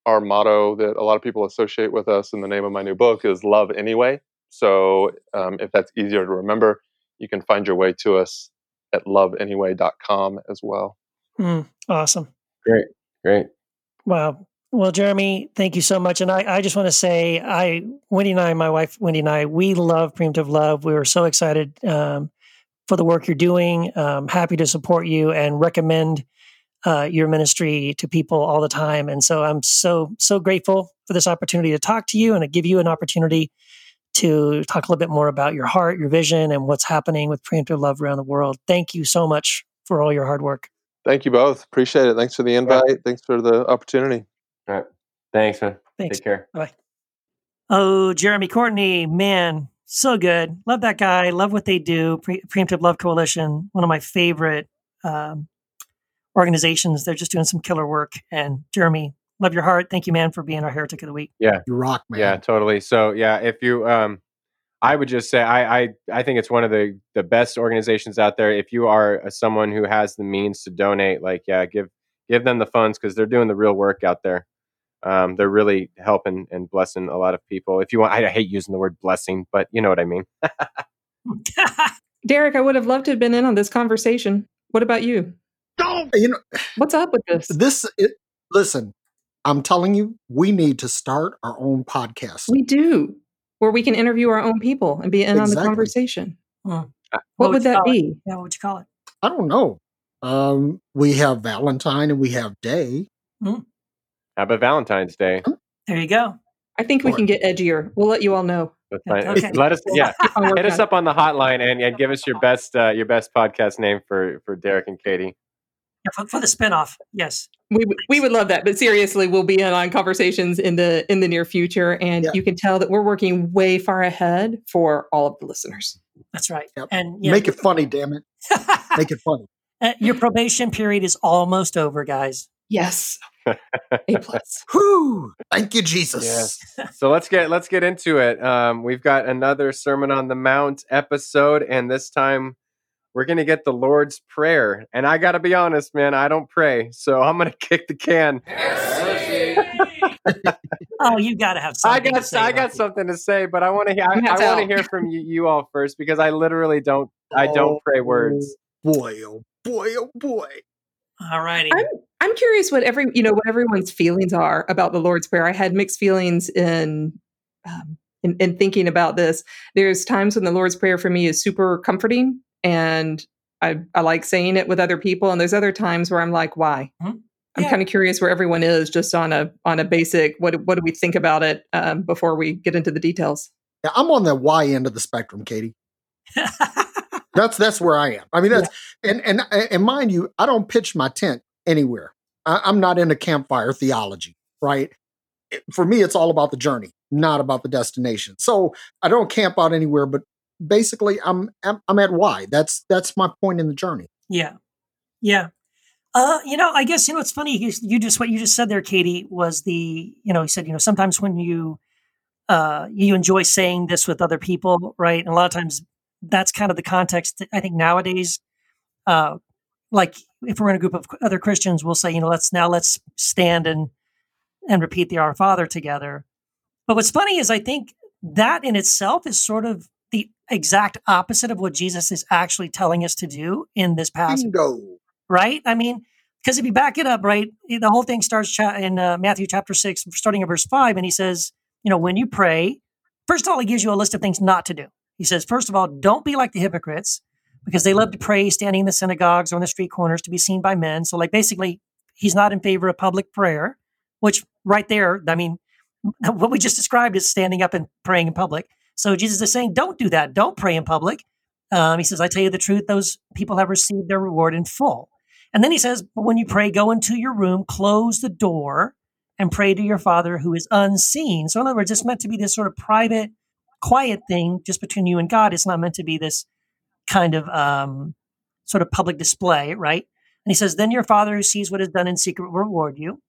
our motto that a lot of people associate with us in the name of my new book is Love Anyway. So um, if that's easier to remember, you can find your way to us at loveanyway.com as well. Mm, awesome. Great. Great. Wow. Well, Jeremy, thank you so much. And I, I just want to say, I, Wendy and I, my wife Wendy and I, we love Preemptive Love. We were so excited um, for the work you're doing. Um, happy to support you and recommend uh, your ministry to people all the time. And so I'm so so grateful for this opportunity to talk to you and to give you an opportunity to talk a little bit more about your heart, your vision, and what's happening with Preemptive Love around the world. Thank you so much for all your hard work. Thank you both. Appreciate it. Thanks for the invite. Thanks for the opportunity. All right. Thanks, man. Thanks. Take care. Bye. Oh, Jeremy Courtney, man, so good. Love that guy. Love what they do. Pre- Preemptive Love Coalition, one of my favorite um, organizations. They're just doing some killer work. And Jeremy, love your heart. Thank you, man, for being our heretic of the week. Yeah, you rock, man. Yeah, totally. So yeah, if you um I would just say I, I I think it's one of the the best organizations out there. If you are a, someone who has the means to donate, like yeah, give give them the funds because they're doing the real work out there. Um, they're really helping and blessing a lot of people. If you want, I, I hate using the word blessing, but you know what I mean. Derek, I would have loved to have been in on this conversation. What about you? You know, What's up with this? this, it, listen, I'm telling you, we need to start our own podcast. We do, where we can interview our own people and be in on the conversation. Hmm. What would you that call it? be? Yeah, what would you call it? I don't know. Um, we have Valentine and we have Day. How about Valentine's Day? There you go. I think we Or- can get edgier. We'll let you all know. That's Okay. Let us, yeah, hit us up on the hotline and, and give us your best uh, your best podcast name for for Derek and Katie. Yeah, for, for the spinoff. Yes. We, would- we would love that, but seriously, we'll be in on conversations in the in the near future, and Yeah. you can tell that we're working way far ahead for all of the listeners. That's right. Yep. And yeah, Make it funny, damn it. Make it funny. uh, your probation period is almost over, guys. Yes, a plus. Whoo! Thank you, Jesus. Yes. so let's get let's get into it. Um, we've got another Sermon on the Mount episode, and this time we're gonna get the Lord's Prayer. And I gotta be honest, man, I don't pray, so I'm gonna kick the can. Oh, you got to have I got to say I about got it. something to say, but I want to hear I, I want to hear from you, you all first because I literally don't I don't pray words. Boy, oh boy, oh boy. All righty. I'm I'm curious what every you know what everyone's feelings are about the Lord's Prayer. I had mixed feelings in um, in, in thinking about this. There's times when the Lord's Prayer for me is super comforting and I, I like saying it with other people. And there's other times where I'm like, why? Mhm. I'm Yeah. kind of curious where everyone is just on a on a basic what what do we think about it um, before we get into the details. Yeah, I'm on the Y end of the spectrum, Katie. That's that's where I am. I mean, that's and and and mind you, I don't pitch my tent anywhere. I, I'm not into campfire theology, right? It- for me, it's all about the journey, not about the destination. So I don't camp out anywhere, but basically, I'm I'm, at why. That's that's my point in the journey. Yeah. Yeah. Uh, you know, I guess, you know, it's funny. You, you just, what you just said there, Katie, was the, you know, you said, you know, sometimes when you, uh, you enjoy saying this with other people, right? And a lot of times that's kind of the context. I think nowadays, uh, like if we're in a group of other Christians, we'll say, you know, let's now let's stand and, and repeat the Our Father together. But what's funny is I think that in itself is sort of the exact opposite of what Jesus is actually telling us to do in this passage Bingo. right? I mean, because if you back it up, right, the whole thing starts in uh, Matthew chapter six, starting at verse five, and he says, you know, when you pray, first of all, he gives you a list of things not to do. He says, first of all, don't be like the hypocrites, because they love to pray standing in the synagogues or on the street corners to be seen by men. So, like, basically, he's not in favor of public prayer, which right there, I mean, what we just described is standing up and praying in public. So Jesus is saying, don't do that. Don't pray in public. Um, he says, I tell you the truth, those people have received their reward in full. And then he says, but when you pray, go into your room, close the door, and pray to your Father who is unseen. So, in other words, it's meant to be this sort of private, quiet thing just between you and God. It's not meant to be this kind of um, sort of public display, right? And he says, then your Father who sees what is done in secret will reward you.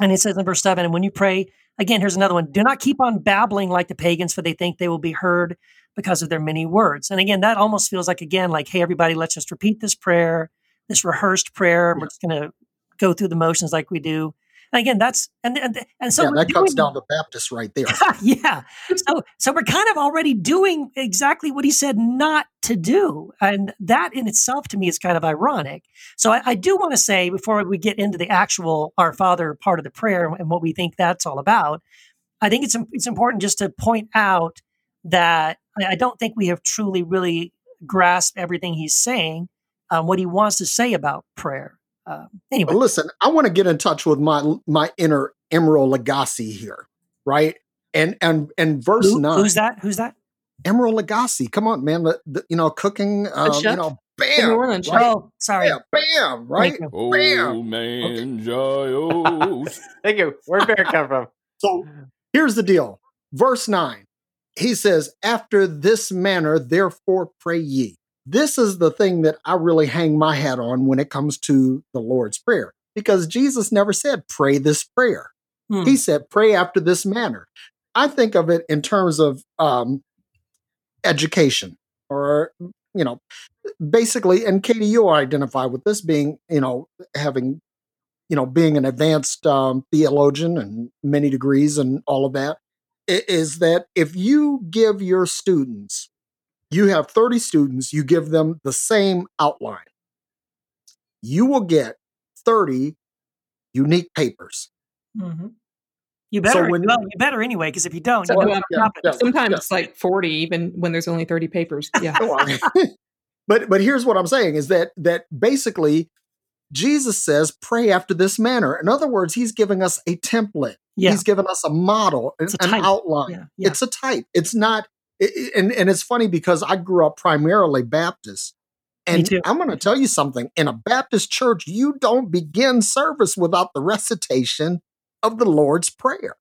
And it says in verse 7, and when you pray, again, here's another one do not keep on babbling like the pagans, for they think they will be heard because of their many words. And again, that almost feels like, again, like, hey, everybody, let's just repeat this prayer, this rehearsed prayer. We're just going to go through the motions like we do. And again, that's, and, and, and so yeah, that cuts doing- down the Baptist right there. yeah. So so we're kind of already doing exactly what he said not to do. And that in itself to me is kind of ironic. So I, I do want to say before we get into the actual Our Father part of the prayer and what we think that's all about, I think it's it's important just to point out that I I don't think we have truly really grasped everything he's saying, um, what he wants to say about prayer. Um, anyway, But listen, I want to get in touch with my my inner Emeril Lagasse here, right? And and and verse who- nine, who's that? Who's that? Emeril Lagasse. Come on, man. The, the- you know, cooking. Um, you chef? know, The New bam, Orleans right? Oh, sorry. Yeah, bam, right? Thank you. Bam. Old man Giles. Thank you. Where'd Bear come from? So here's the deal. Verse 9. He says, After this manner, therefore pray ye. This is the thing that I really hang my hat on when it comes to the Lord's Prayer, because Jesus never said, Pray this prayer. Hmm. He said, Pray after this manner. I think of it in terms of um, education or, you know, basically, and Katie, you identify with this being, you know, having you know, being an advanced um, theologian and many degrees and all of that, is that if you give your students, you have 30 students, you give them the same outline, you will get 30 unique papers. Mhm. You better. when- well, you better anyway, because if you don't, So, you well, don't yeah, have yeah. Sometimes it's like 40, even when there's only 30 papers. Yeah. but but here's what I'm saying is that that basically Jesus says pray after this manner. In other words, he's giving us a template. Yeah. He's given us a model, an, It's a an type. outline. Yeah, yeah. It's a type. It's not. I- i- and and it's funny because I grew up primarily Baptist, and. I'm going to tell you something. In a Baptist church, you don't begin service without the recitation of the Lord's prayer.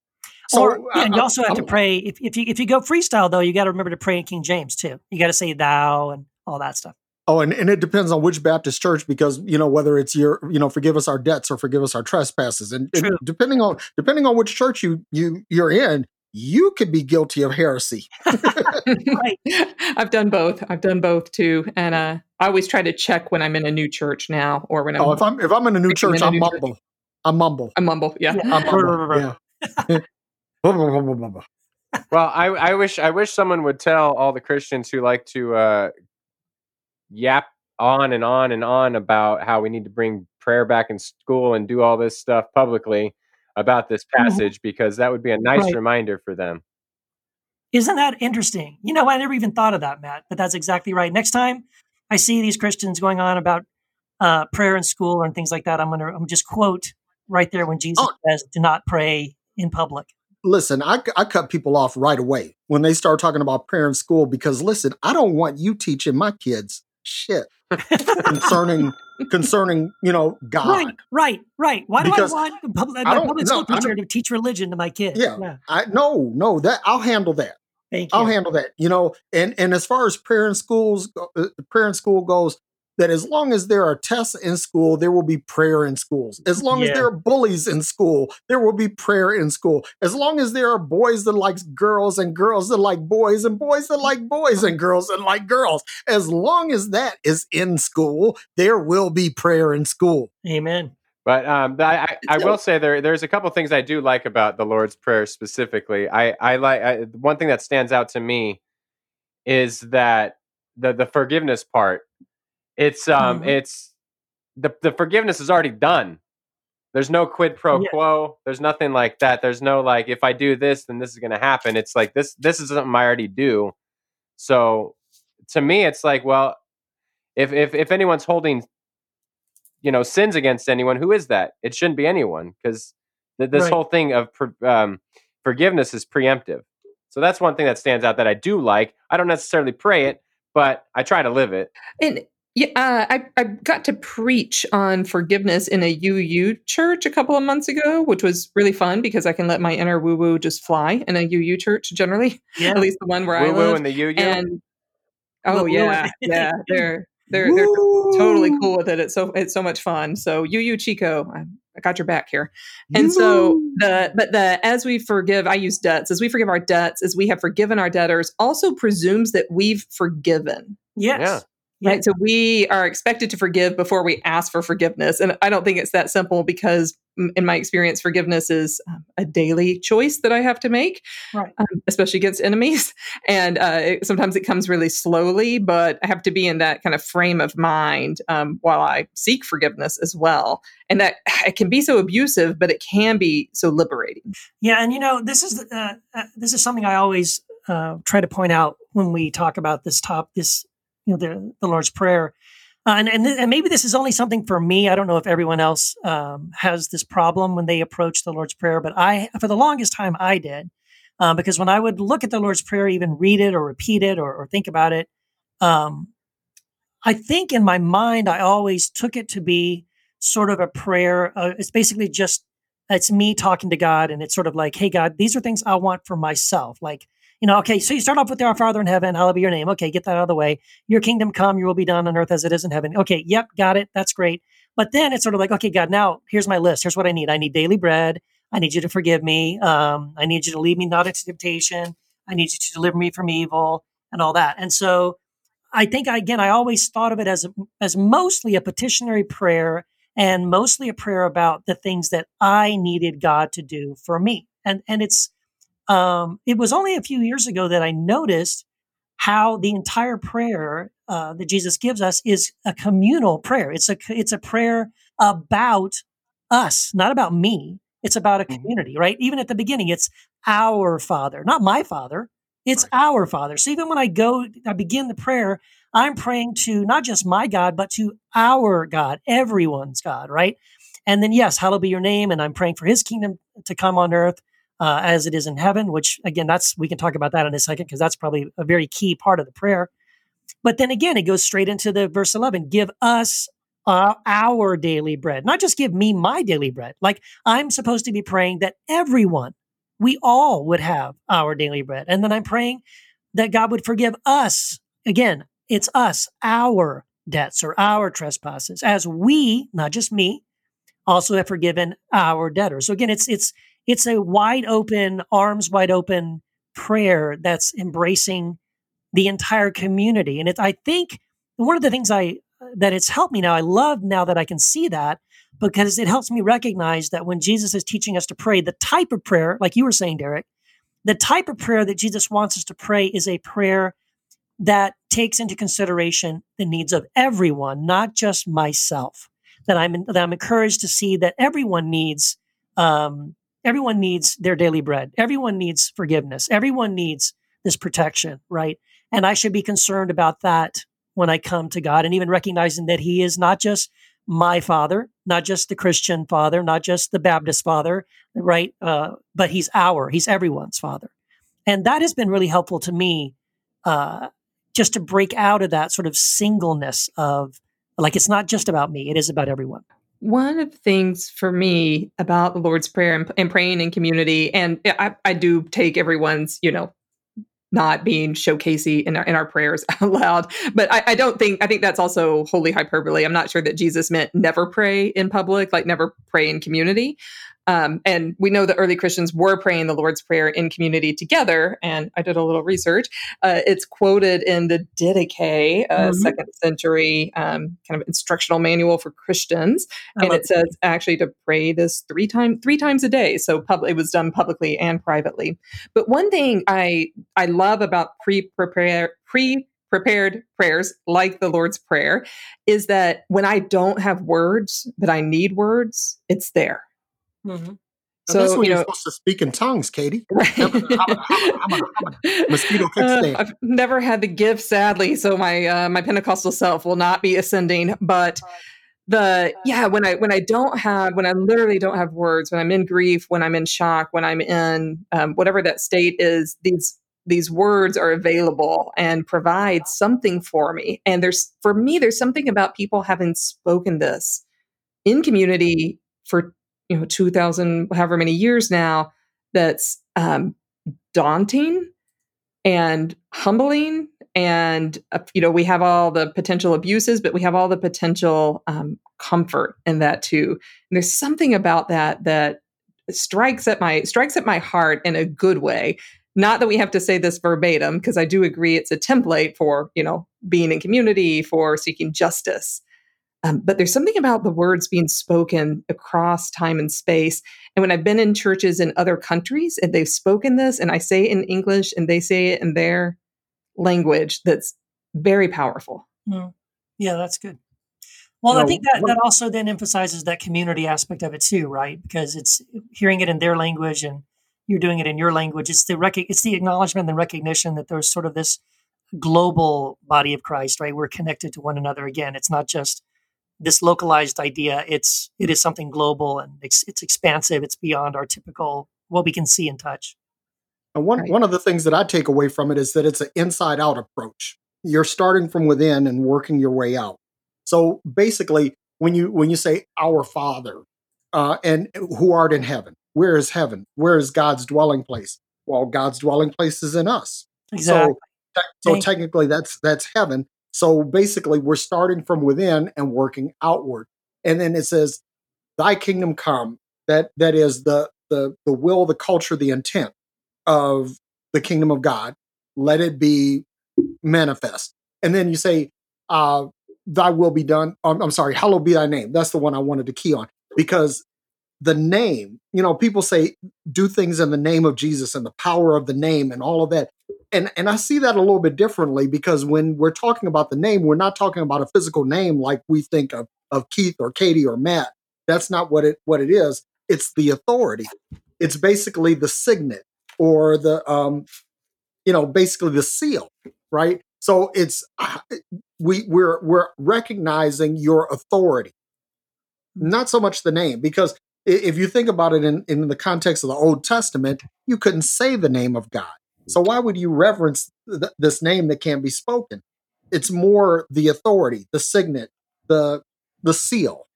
or, yeah, and you I- also have to I'm- pray. If, if you if you go freestyle though, you got to remember to pray in King James too. You got to say thou and all that stuff. Oh, and, and it depends on which Baptist church because you know whether it's your you know forgive us our debts or forgive us our trespasses, and, and depending on depending on which church you you you're in, you could be guilty of heresy. Right. I've done both. I've done both too. And uh, I always try to check when I'm in a new church now or when I'm, Oh, if I'm if I'm in a new If I'm church, in a I new church. mumble. I mumble. I mumble. Yeah. Yeah. I mumble. yeah. Well, I, I wish I wish someone would tell all the Christians who like to uh, yap on and on and on about how we need to bring prayer back in school and do all this stuff publicly about this Mhm. passage because that would be a nice Right. reminder for them. Isn't that interesting? You know, I never even thought of that, Matt, but that's exactly right. Next time I see these Christians going on about uh, prayer in school and things like that, I'm going to I'm just quote right there when Jesus Oh. says, do not pray in public. listen, I, I cut people off right away when they start talking about prayer in school because listen, I don't want you teaching my kids shit concerning concerning you know God. Right, right, right. Why do Because I want a public, I my public school teacher to teach religion to my kids? Yeah. I no no that I'll handle that. Thank you. I'll handle that. You know, and and as far as prayer in schools, uh, prayer in school goes, that as long as there are tests in school, there will be prayer in schools. As long as there are bullies in school, there will be prayer in school. As long as there are boys that like girls and girls that like boys and boys that like boys and girls that like girls, as long as that is in school, there will be prayer in school. Amen. But um, I, I, I will say there there's a couple things I do like about the Lord's Prayer specifically. I I like I, one thing that stands out to me is that the the forgiveness part. It's um Mhm. it's the the forgiveness is already done. There's no quid pro Yeah. quo. There's nothing like that. There's no like if I do this then this is going to happen. It's like this this is something I already do. So to me it's like well if if if anyone's holding you know sins against anyone who is that it shouldn't be anyone because th- this Right. whole thing of per- um, forgiveness is preemptive so that's one thing that stands out that i do like i don't necessarily pray it but i try to live it And yeah, uh, I, I got to preach on forgiveness in a UU church a couple of months ago, which was really fun because I can let my inner woo woo just fly in a UU church generally, Yeah. at least the one where I woo woo live. and the you you And oh Woo-woo. yeah, yeah, they're they're they're totally cool with it. It's so it's so much fun. So UU Chico, I, I got your back here. And so the but the as we forgive, I use debts as we forgive our debts, as we have forgiven our debtors, also presumes that we've forgiven. Yes. Yeah. Yeah. Right. So we are expected to forgive before we ask for forgiveness. And I don't think it's that simple because, mm, in my experience, forgiveness is um, a daily choice that I have to make, Right. um, especially against enemies. And uh, it, sometimes it comes really slowly, but I have to be in that kind of frame of mind um, while I seek forgiveness as well. And that it can be so abusive, but it can be so liberating. Yeah, and you know, this is uh, uh, this is something I always uh, try to point out when we talk about this top this you know the the Lord's Prayer, uh, and and, and maybe this is only something for me. I don't know if everyone else um, has this problem when they approach the Lord's Prayer, but I for the longest time I did uh, because when I would look at the Lord's Prayer, even read it or repeat it or, or think about it, um, I think in my mind I always took it to be sort of a prayer. Uh, it's basically just it's me talking to God, and it's sort of like, hey, God, these are things I want for myself. Like, you know, okay, so you start off with our Father in heaven, hallowed be your name. Okay, get that out of the way. Your kingdom come, your will be done on earth as it is in heaven. Okay, yep, got it. That's great. But then it's sort of like, okay, God, now here's my list. Here's what I need. I need daily bread. I need you to forgive me. Um, I need you to lead me not into temptation. I need you to deliver me from evil and all that. And so I think again, I always thought of it as as mostly a petitionary prayer and mostly a prayer about the things that I needed God to do for me. And and it's um, it was only a few years ago that I noticed how the entire prayer uh, that Jesus gives us is a communal prayer. It's a it's a prayer about us, not about me. It's about a Mhm. community, right? Even at the beginning, it's our Father, not my Father. It's our Father. So even when I go, I begin the prayer, I'm praying to not just my God, but to our God, everyone's God, right? And then, yes, hallowed be your name. And I'm praying for his kingdom to come on earth uh, as it is in heaven, which again, that's, we can talk about that in a second because that's probably a very key part of the prayer. But then again, it goes straight into the verse 11 give us uh, our daily bread, not just give me my daily bread. Like I'm supposed to be praying that everyone, we all would have our daily bread. And then I'm praying that God would forgive us. Again, it's us, our debts or our trespasses, as we, not just me, also have forgiven our debtors. So again, it's it's it's a wide open, arms wide open prayer that's embracing the entire community. And it, I think one of the things I that it's helped me now, I love now that I can see that because it helps me recognize that when Jesus is teaching us to pray, the type of prayer, like you were saying, Derek, the type of prayer that Jesus wants us to pray is a prayer that takes into consideration the needs of everyone, not just myself. That I'm that I'm encouraged to see that everyone needs um, everyone needs their daily bread. Everyone needs forgiveness. Everyone needs this protection, right? And I should be concerned about that when I come to God and even recognizing that He is not just my father, not just the Christian father, not just the Baptist father, right? Uh, but He's our, He's everyone's father. And that has been really helpful to me uh, just to break out of that sort of singleness of like, it's not just about me, it is about everyone. One of the things for me about the Lord's Prayer and, and praying in community, and eh, I, I do take everyone's, you know, not being showcasey in our, in our prayers out loud. But I, I, don't think, I think that's also wholly hyperbole. I'm not sure that Jesus meant never pray in public, like never pray in community. Um, and we know the early Christians were praying the Lord's Prayer in community together. And I did a little research. Uh, it's quoted in the Didache, uh, mm-hmm. second century um, kind of instructional manual for Christians, and it says actually to pray this three times three times a day. So pub- it was done publicly and privately. But one thing I I love about pre prepare pre prepared prayers like the Lord's Prayer is that when I don't have words, but I need words, it's there. Mm-hmm. So that's when you are supposed to speak in tongues, Katie. Mosquito uh, I've never had the gift, sadly, so my uh, my Pentecostal self will not be ascending. But the yeah, when I when I don't have when I literally don't have words, when I'm in grief, when I'm in shock, when I'm in um, whatever that state is, these these words are available and provide something for me. And there's for me, there's something about people having spoken this in community for you know 2000 however many years now that's um, daunting and humbling and uh, you know we have all the potential abuses but we have all the potential um, comfort in that too. And there's something about that that strikes at my strikes at my heart in a good way. Not that we have to say this verbatim because i do agree it's a template for you know being in community for seeking justice um, but there's something about the words being spoken across time and space. And when I've been in churches in other countries and they've spoken this, and I say it in English and they say it in their language, that's very powerful. Mm. Yeah, that's good. Well, I think that, that also then emphasizes that community aspect of it too, right? Because it's hearing it in their language and you're doing it in your language. It's the rec- it's the acknowledgement and recognition that there's sort of this global body of Christ, right? We're connected to one another again. It's not just this localized idea it's it is something global and it's, it's expansive. It's beyond our typical what we can see and touch. And one right. one of the things that i take away from it is that it's an inside out approach. You're starting from within and working your way out. So basically when you when you say our father uh, and who art in heaven where is heaven? Where is god's dwelling place? Well god's dwelling place is in us. Exactly. so so technically that's that's heaven so basically, we're starting from within and working outward. And then it says, "Thy kingdom come." That that is the the the will, the culture, the intent of the kingdom of God. Let it be manifest. And then you say, uh, "Thy will be done." I'm, I'm sorry, hallowed be thy name. That's the one I wanted to key on because the name, you know, people say do things in the name of Jesus and the power of the name and all of that and and I see that a little bit differently because when we're talking about the name, we're not talking about a physical name like we think of of Keith or Katie or Matt. That's not what it what it is. It's the authority. It's basically the signet or the um, you know, basically the seal, right? So it's uh, we we're we're recognizing your authority, not so much the name, because if you think about it in, in the context of the Old Testament, you couldn't say the name of God. So why would you reverence th- this name that can't be spoken? It's more the authority, the signet, the the seal.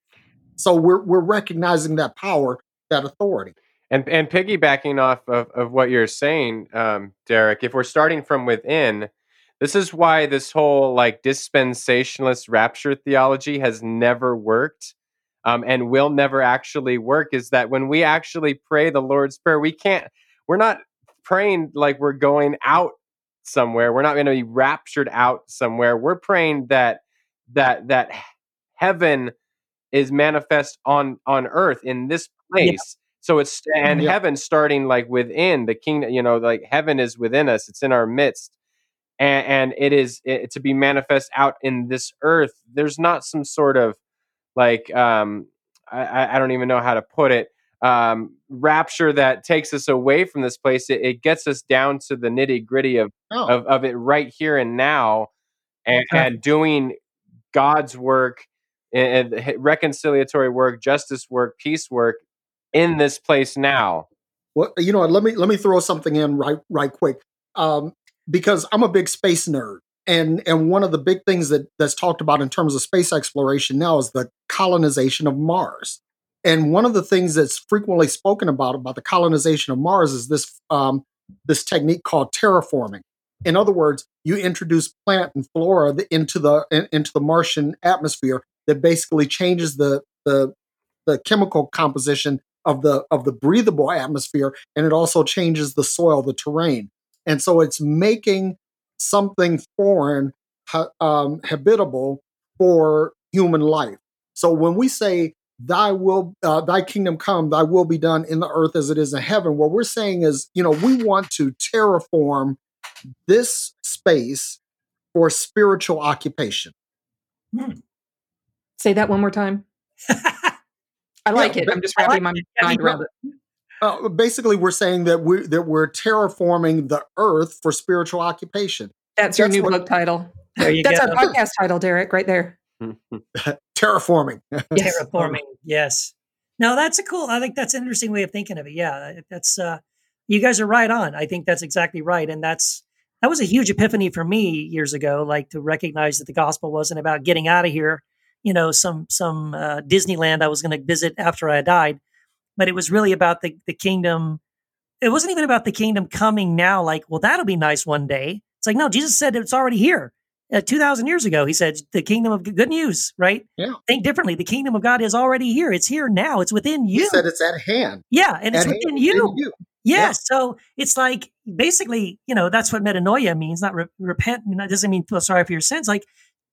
So we're we're recognizing that power, that authority. And and piggybacking off of, of what you're saying, um, Derek, if we're starting from within, this is why this whole like dispensationalist rapture theology has never worked. Um, and will never actually work is that when we actually pray the Lord's Prayer, we can't, we're not praying like we're going out somewhere. We're not going to be raptured out somewhere. We're praying that that that heaven is manifest on on earth in this place. Yeah. So it's and yeah. heaven starting like within the kingdom. You know, like heaven is within us. It's in our midst. And, and it is it, to be manifest out in this earth. There's not some sort of like um, I, I don't even know how to put it um, rapture that takes us away from this place. It, it gets us down to the nitty gritty of, Oh. of of it right here and now, and, Okay. and doing God's work and and reconciliatory work, justice work, peace work in this place now. Well, you know? Let me let me throw something in right right quick, um, because I'm a big space nerd, and and one of the big things that that's talked about in terms of space exploration now is the colonization of Mars. And one of the things that's frequently spoken about about the colonization of Mars is this um, this technique called terraforming. In other words, you introduce plant and flora into the in- into the Martian atmosphere that basically changes the the the chemical composition of the of the breathable atmosphere and it also changes the soil the terrain and so it's making something foreign ha- um, habitable for human life so when we say thy will uh, thy kingdom come thy will be done in the earth as it is in heaven what we're saying is you know we want to terraform this space for spiritual occupation Say that one more time. I like it. I'm just I wrapping like my it. Mind around it. uh, basically we're saying that we that we're terraforming the earth for spiritual occupation That's your new what- book title. There you That's go. our podcast title, Derek, right there. terraforming Yes. terraforming. Yes. No, that's a cool. I think that's an interesting way of thinking of it. Yeah, that's uh, you guys are right on. I think that's exactly right, and that's that was a huge epiphany for me years ago. Like to recognize that the gospel wasn't about getting out of here, you know, some some uh, Disneyland I was going to visit after I died, but it was really about the the kingdom. It wasn't even about the kingdom coming now. Like, well, that'll be nice one day. It's like no, Jesus said it's already here. Uh, 2000 years ago he said the kingdom of good news right Yeah. think differently the kingdom of god is already here it's here now it's within he you said it's at hand yeah and it's within you within you. yeah. Yeah. So it's like basically, you know, that's what metanoia means. Not re- repent. That doesn't mean feel sorry for your sins. Like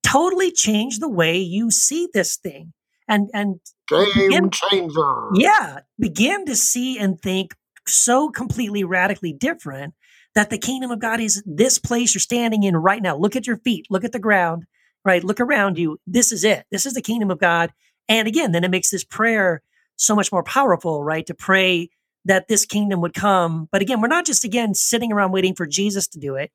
totally change the way you see this thing, and and game Begin- changer yeah, begin to see and think so completely radically different that the kingdom of God is this place you're standing in right now. Look at your feet. Look at the ground. Right. Look around you. This is it. This is the kingdom of God. And again, then it makes this prayer so much more powerful, right? To pray that this kingdom would come. But again, we're not just again sitting around waiting for Jesus to do it,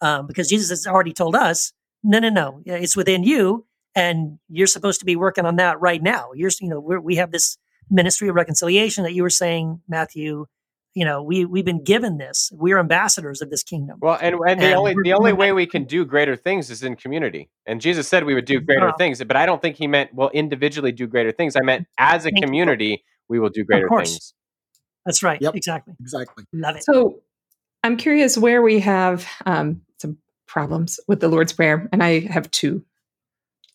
um, because Jesus has already told us, no, no, no, it's within you, and you're supposed to be working on that right now. You're, you know, we have this ministry of reconciliation that you were saying, Matthew. You know, we we've been given this. We're ambassadors of this kingdom. Well, and, and the And only the only way we can do greater things is in community. And Jesus said we would do greater things, but I don't think he meant well individually do greater things. I meant as a Thank you. community we will do greater course. things. That's right. Yep. Exactly. exactly Love it. So I'm curious where we have um, some problems with the Lord's Prayer, and I have two.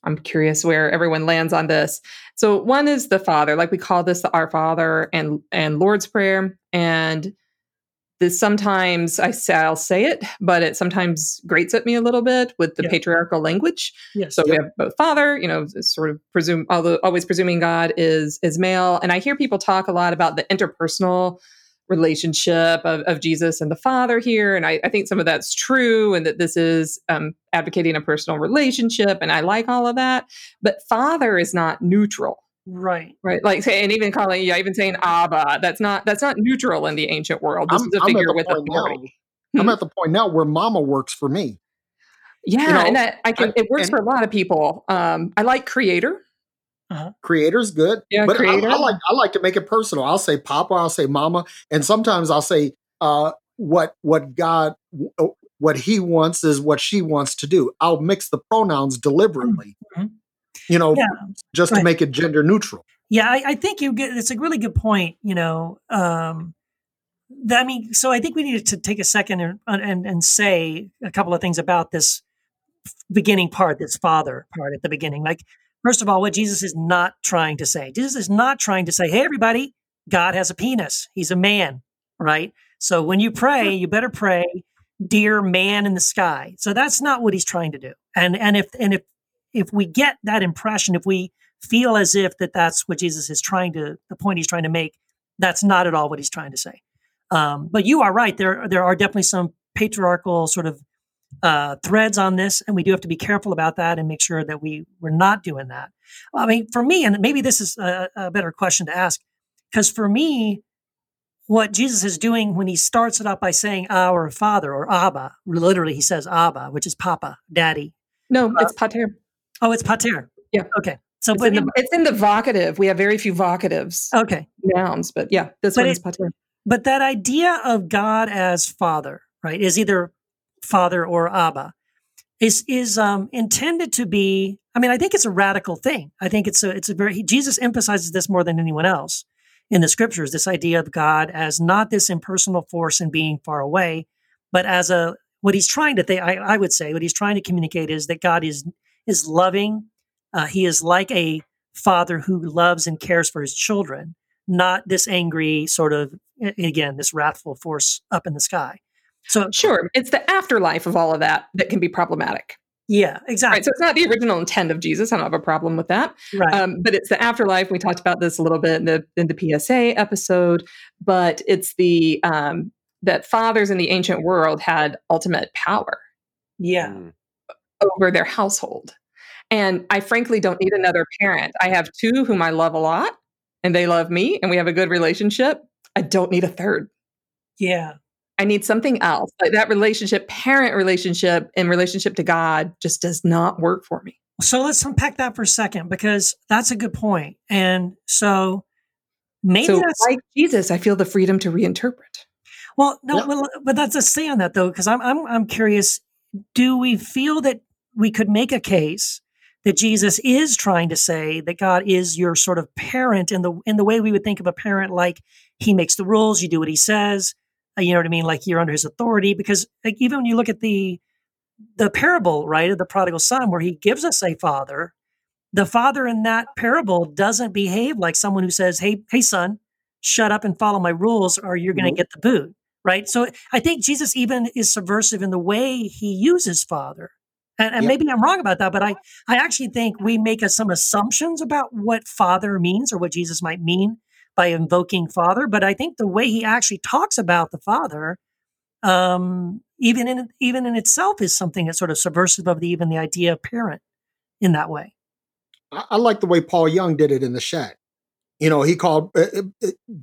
I'm curious where everyone lands on this. So one is the Father, like we call this the Our Father and and Lord's Prayer, and this sometimes I say I'll say it, but it sometimes grates at me a little bit with the Yeah. patriarchal language. yes. So we have both father, you know, sort of presume, although always presuming God is is male. And I hear people talk a lot about the interpersonal relationship of, of Jesus and the Father here, and I, I think some of that's true, and that this is um, advocating a personal relationship, and I like all of that. But Father is not neutral, right. right? Like, say, and even calling, yeah, even saying Abba, that's not that's not neutral in the ancient world. This I'm- is a I'm at figure the with point now- i'm Hmm. at the point now where mama works for me Yeah, know, and that I can. I- it works and- for a lot of people. Um, I like Creator. Creator's good Yeah, but I- creator. I, like i like to make it personal i'll say papa i'll say mama and sometimes i'll say uh what what god uh, what he wants is what she wants to do i'll mix the pronouns deliberately Mhm. you know Yeah, just to make it gender neutral Yeah, I, I think you get it's a really good point. You know, um, that, I mean, so I think we need to take a second and, and and say a couple of things about this beginning part, this father part at the beginning. Like, first of all, what Jesus is not trying to say. Jesus is not trying to say, "Hey, everybody, God has a penis. He's a man." Right. So when you pray, you better pray, "Dear man in the sky." So that's not what he's trying to do. And and if and if if we get that impression, if we feel as if that that's what Jesus is trying to, the point he's trying to make, that's not at all what he's trying to say. Um, but you are right. There, there are definitely some patriarchal sort of uh, threads on this, and we do have to be careful about that and make sure that we we're not doing that. I mean, for me, and maybe this is a, a better question to ask. Because for me, what Jesus is doing when he starts it out by saying our Father or Abba, literally he says Abba, which is Papa, Daddy. No, it's pater. Oh, it's Pater. Yeah. Okay. So, It's but in, the, it's in the vocative. We have very few vocatives okay. nouns, but yeah, this But one it- is pater. But that idea of God as Father, right, is either Father or Abba, is is um, intended to be. I mean, I think it's a radical thing. I think it's a it's a very Jesus emphasizes this more than anyone else in the scriptures. This idea of God as not this impersonal force and being far away, but as a what he's trying to think. I, I would say what he's trying to communicate is that God is is loving. Uh, he is like a father who loves and cares for his children, not this angry sort of again this wrathful force up in the sky. So Sure, it's the afterlife of all of that that can be problematic. yeah, exactly. Right. So it's not the original intent of Jesus. I don't have a problem with that. Right. Um, but it's the afterlife. We talked about this a little bit in the in the PSA episode. But it's the um, that fathers in the ancient world had ultimate power yeah. Mm. over their household. And I frankly don't need another parent. I have two whom I love a lot, and they love me, and we have a good relationship. I don't need a third. Yeah. I need something else. Like that relationship, parent relationship and relationship to God just does not work for me. So let's unpack that for a second because that's a good point. And so maybe so, that's like Jesus, I feel the freedom to reinterpret. well, no, Yeah. well, but that's a say on that though, because I'm I'm I'm curious. Do we feel that we could make a case that Jesus is trying to say that God is your sort of parent in the in the way we would think of a parent, like he makes the rules, you do what he says, Uh, you know what I mean, like you're under his authority. Because like, even when you look at the the parable, right, of the prodigal son, where he gives us a father, the father in that parable doesn't behave like someone who says, "Hey, hey, son, shut up and follow my rules, or you're going to Nope. get the boot." Right. So I think Jesus even is subversive in the way he uses father. And, and Yep. maybe I'm wrong about that, but I, I actually think we make some assumptions about what father means or what Jesus might mean by invoking father. But I think the way he actually talks about the father, um, even in even in itself, is something that's sort of subversive of the even the idea of parent in that way. I, I like the way Paul Young did it in the shack. You know, he called uh,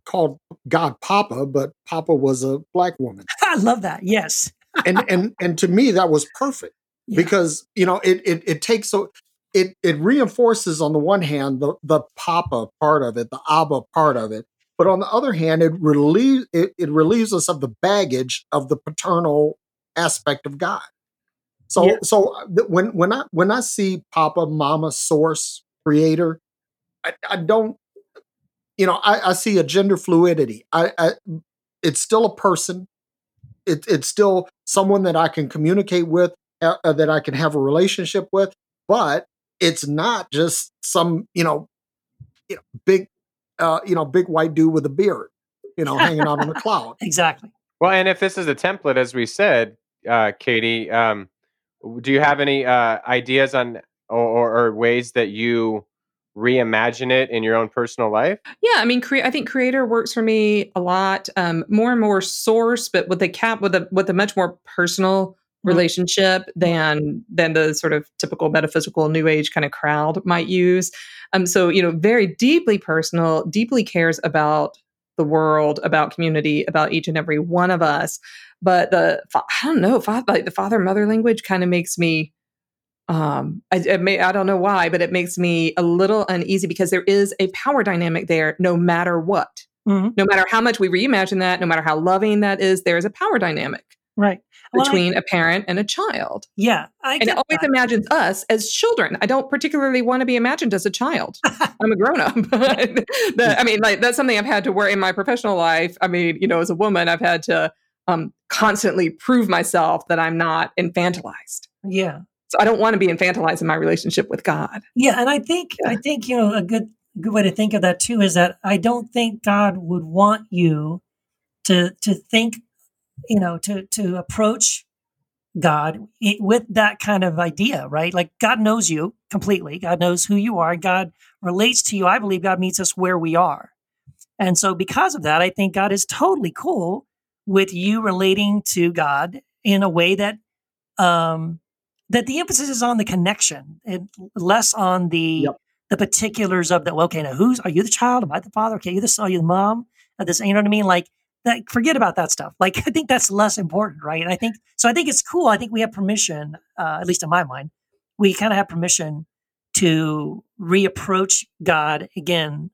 called God Papa, but Papa was a black woman, I love that. Yes. and and and to me that was perfect Yeah. because you know it it it takes so it it reinforces on the one hand the the Papa part of it, the Abba part of it, but on the other hand, it relieves it, it relieves us of the baggage of the paternal aspect of God. So Yeah. so uh, when when I when I see Papa, Mama, Source, Creator, I, I don't you know I, I see a gender fluidity. I, I it's still a person. It, it's still someone that I can communicate with, uh, uh, that I can have a relationship with, but it's not just some you know, you know big uh, you know big white dude with a beard, you know, hanging out on a cloud. Exactly. Well, and if this is a template, as we said, uh, Katie, um, do you have any uh, ideas on or, or, or ways that you reimagine it in your own personal life? Yeah, I mean, crea- I think creator works for me a lot. Um, more and more source, but with a cap with a with a much more personal. Relationship than than the sort of typical metaphysical new age kind of crowd might use. Um, so you know, very deeply personal, deeply cares about the world, about community, about each and every one of us. But the I don't know, fa- like the father mother language kind of makes me um I, it may, I don't know why but it makes me a little uneasy because there is a power dynamic there no matter what Mhm. no matter how much we reimagine that no matter how loving that is there is a power dynamic Right. Well, I- between a parent and a child. Yeah. I and it always that. imagines us as children. I don't particularly want to be imagined as a child. I'm a grown-up The- i mean like that's something i've had to work in my professional life. I mean you know as a woman i've had to um, constantly prove myself that i'm not infantilized. Yeah. so i don't want to be infantilized in my relationship with god. Yeah, and I think I think you know a good good way to think of that too is that I don't think God would want you to to think, you know, to to approach God with that kind of idea, right? Like God knows you completely. God knows who you are. God relates to you. I believe God meets us where we are. And so because of that, I think God is totally cool with you relating to God in a way that um that the emphasis is on the connection and less on the Yep. the particulars of that. Well, okay, now who's are you the child? Am I the father? Okay, you the son? Are you the mom? This, you know what I mean? Like that. Forget about that stuff. Like I think that's less important, right? And I think so. I think it's cool. I think we have permission, uh, at least in my mind, we kind of have permission to reapproach God again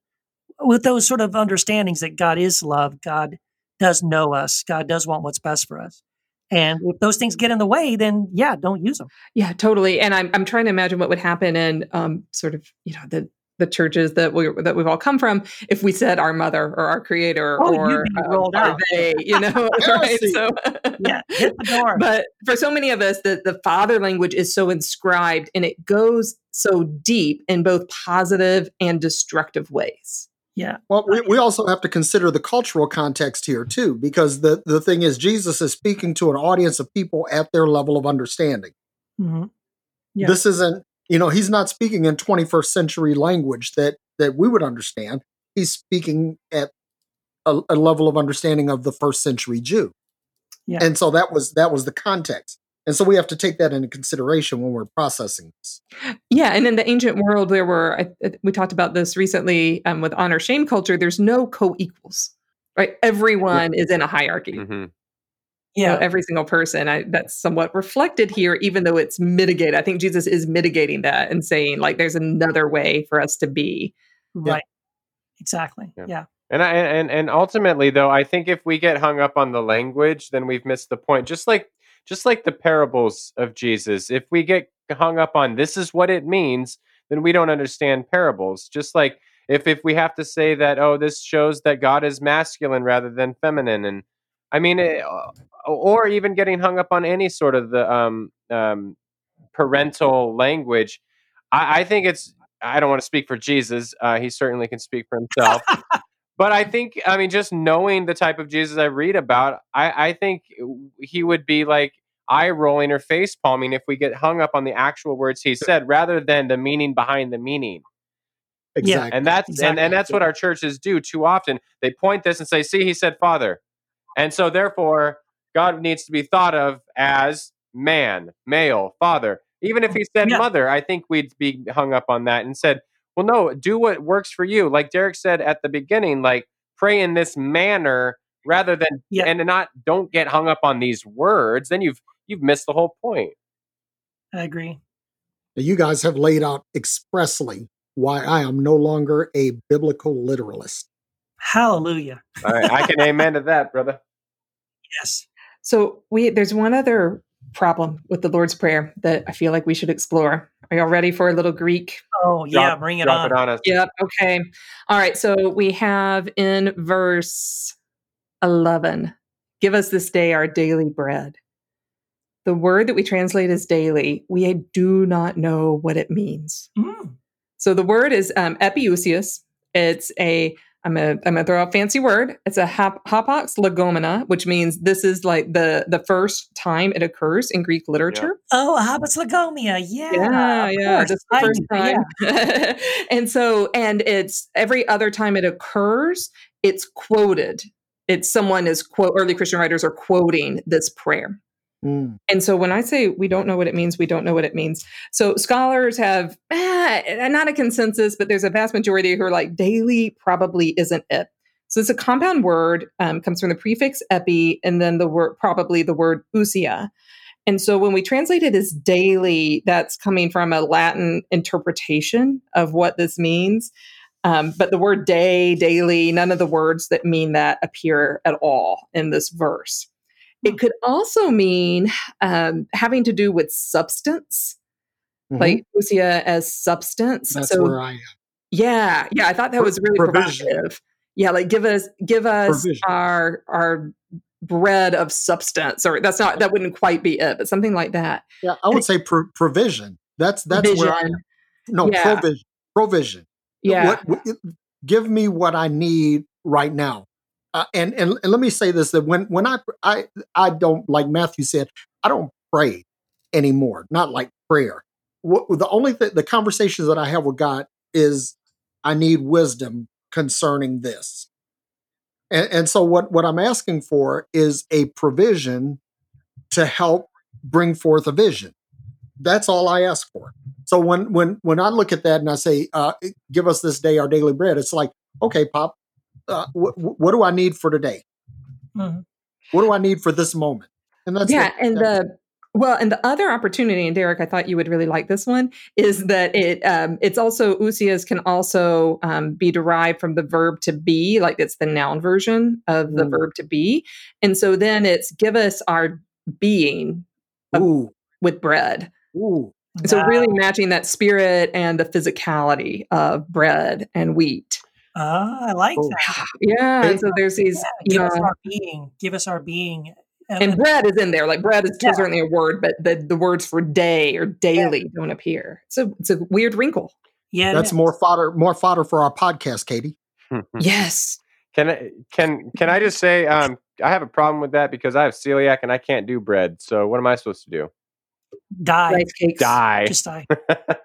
with those sort of understandings that God is love, God does know us, God does want what's best for us. And if those things get in the way, then yeah, don't use them. Yeah, totally. And I'm I'm trying to imagine what would happen in um, sort of you know the the churches that we that we've all come from if we said our mother or our creator Oh, or you'd um, are they, you know, right? So Yeah, hit the door. but for so many of us the, the father language is so inscribed and it goes so deep in both positive and destructive ways yeah, Well, we, we also have to consider the cultural context here too, because the, the thing is, Jesus is speaking to an audience of people at their level of understanding. hmm Yeah. This isn't, you know, he's not speaking in 21st century language that that we would understand. He's speaking at a, a level of understanding of the first century Jew, Yeah. and so that was that was the context, and so we have to take that into consideration when we're processing this. yeah and in the ancient world there were I, I- we talked about this recently um, with honor shame culture there's no co-equals right everyone is in a hierarchy hmm you know, yeah, every single person I, that's somewhat reflected here even though it's mitigated i think jesus is mitigating that and saying like there's another way for us to be right. Exactly. Yeah. Yeah. And I and and ultimately though, I think if we get hung up on the language, then we've missed the point. Just like just like the parables of Jesus, if we get hung up on this is what it means, then we don't understand parables. Just like if if we have to say that oh this shows that God is masculine rather than feminine and I mean eh, or even getting hung up on any sort of the um um parental language. I, I think it's I don't want to speak for Jesus. Uh, he certainly can speak for himself. but I think, I mean, just knowing the type of Jesus I read about, I, I think he would be like eye rolling or face palming if we get hung up on the actual words he said rather than the meaning behind the meaning. Exactly. And that's and, Exactly. and that's what our churches do too often. They point this and say, "See, he said father," and so therefore God needs to be thought of as man, male, father. Even if he said Yeah. mother, I think we'd be hung up on that and said, "Well, no, do what works for you." Like Derek said at the beginning, like pray in this manner rather than Yeah. and not don't get hung up on these words. Then you've you've missed the whole point. I agree. you guys have laid out expressly why I am no longer a biblical literalist. Hallelujah. All right, I can amen to that, brother. Yes. So we there's one other problem with the Lord's Prayer that I feel like we should explore. Are y'all ready for a little Greek? Oh yeah, Drop- bring it drop on. it on us. Yep. Okay. All right. So we have in verse 11 give us this day our daily bread. The word that we translate as daily, we do not know what it means. Mm. So the word is um, epiousios. It's a I'm gonna I'm gonna throw out a fancy word. It's a hap- hapax legomena, which means this is like the the first time it occurs in Greek literature. Oh, hapax legomena. Yeah. Yeah, yeah, course. this is the I first do, yeah. time. and so, and it's every other time it occurs, it's quoted. It's someone is quote early Christian writers are quoting this prayer. Mm. And so when I say we don't know what it means, we don't know what it means. So scholars have eh, not a consensus, but there's a vast majority who are like daily probably isn't it. So it's a compound word, um, comes from the prefix epi, and then the word probably the word ousia. And so when we translate it as daily, that's coming from a Latin interpretation of what this means. Um, but the word day, daily, none of the words that mean that appear at all in this verse. It could also mean um, having to do with substance, Mhm. like ousia as substance. that's so where I am. yeah, yeah, I thought that was really provision. provocative. Yeah, like give us give us Provision. our our bread of substance, or that's not that wouldn't quite be it, but something like that. Yeah, I would say pro- provision. That's that's where I am. No, Yeah. provision. Provision. Yeah, What, what- give me what I need right now. Uh, and, and and let me say this: that when when I I I don't like Matthew said, I don't pray anymore. Not like prayer. What, the only thing, the conversations that I have with God is, I need wisdom concerning this. And, and so what what I'm asking for is a provision to help bring forth a vision. That's all I ask for. So when when when I look at that and I say, uh, "Give us this day our daily bread," it's like, okay, Pop, uh, wh- wh- what do I need for today? Mhm. What do I need for this moment? And that's yeah, it. and That's- the well, and the other opportunity, and Derek, I thought you would really like this one, is that it um, it's also ousias can also um, be derived from the verb to be, like it's the noun version of the Ooh. verb to be, and so then it's give us our being of- with bread. ooh, So Wow. really matching that spirit and the physicality of bread and wheat. Ah, I like Oh. that. Yeah, and so there's these, Yeah, give know, us our being. Give us our being. and bread is in there. Like bread is Yeah. certainly a word, but the, the words for day or daily don't appear. So it's a weird wrinkle. yeah, that's more fodder, more fodder for our podcast, Katie. Yes. Can I can can I just say um I have a problem with that because I have celiac and I can't do bread. So what am I supposed to do? die. Rice cakes. Die. Just die.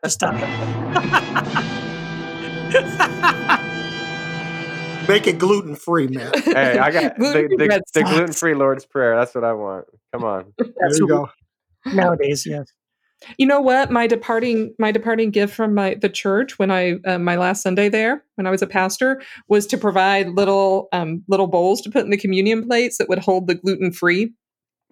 Just die. Make it gluten free, man. hey, I got the, Gluten-free the, the gluten free Lord's Prayer. That's what I want. Come on. There you go. Nowadays, yes. You know what? My departing my departing gift from my the church when I uh, my last Sunday there when I was a pastor was to provide little um, little bowls to put in the communion plates that would hold the gluten free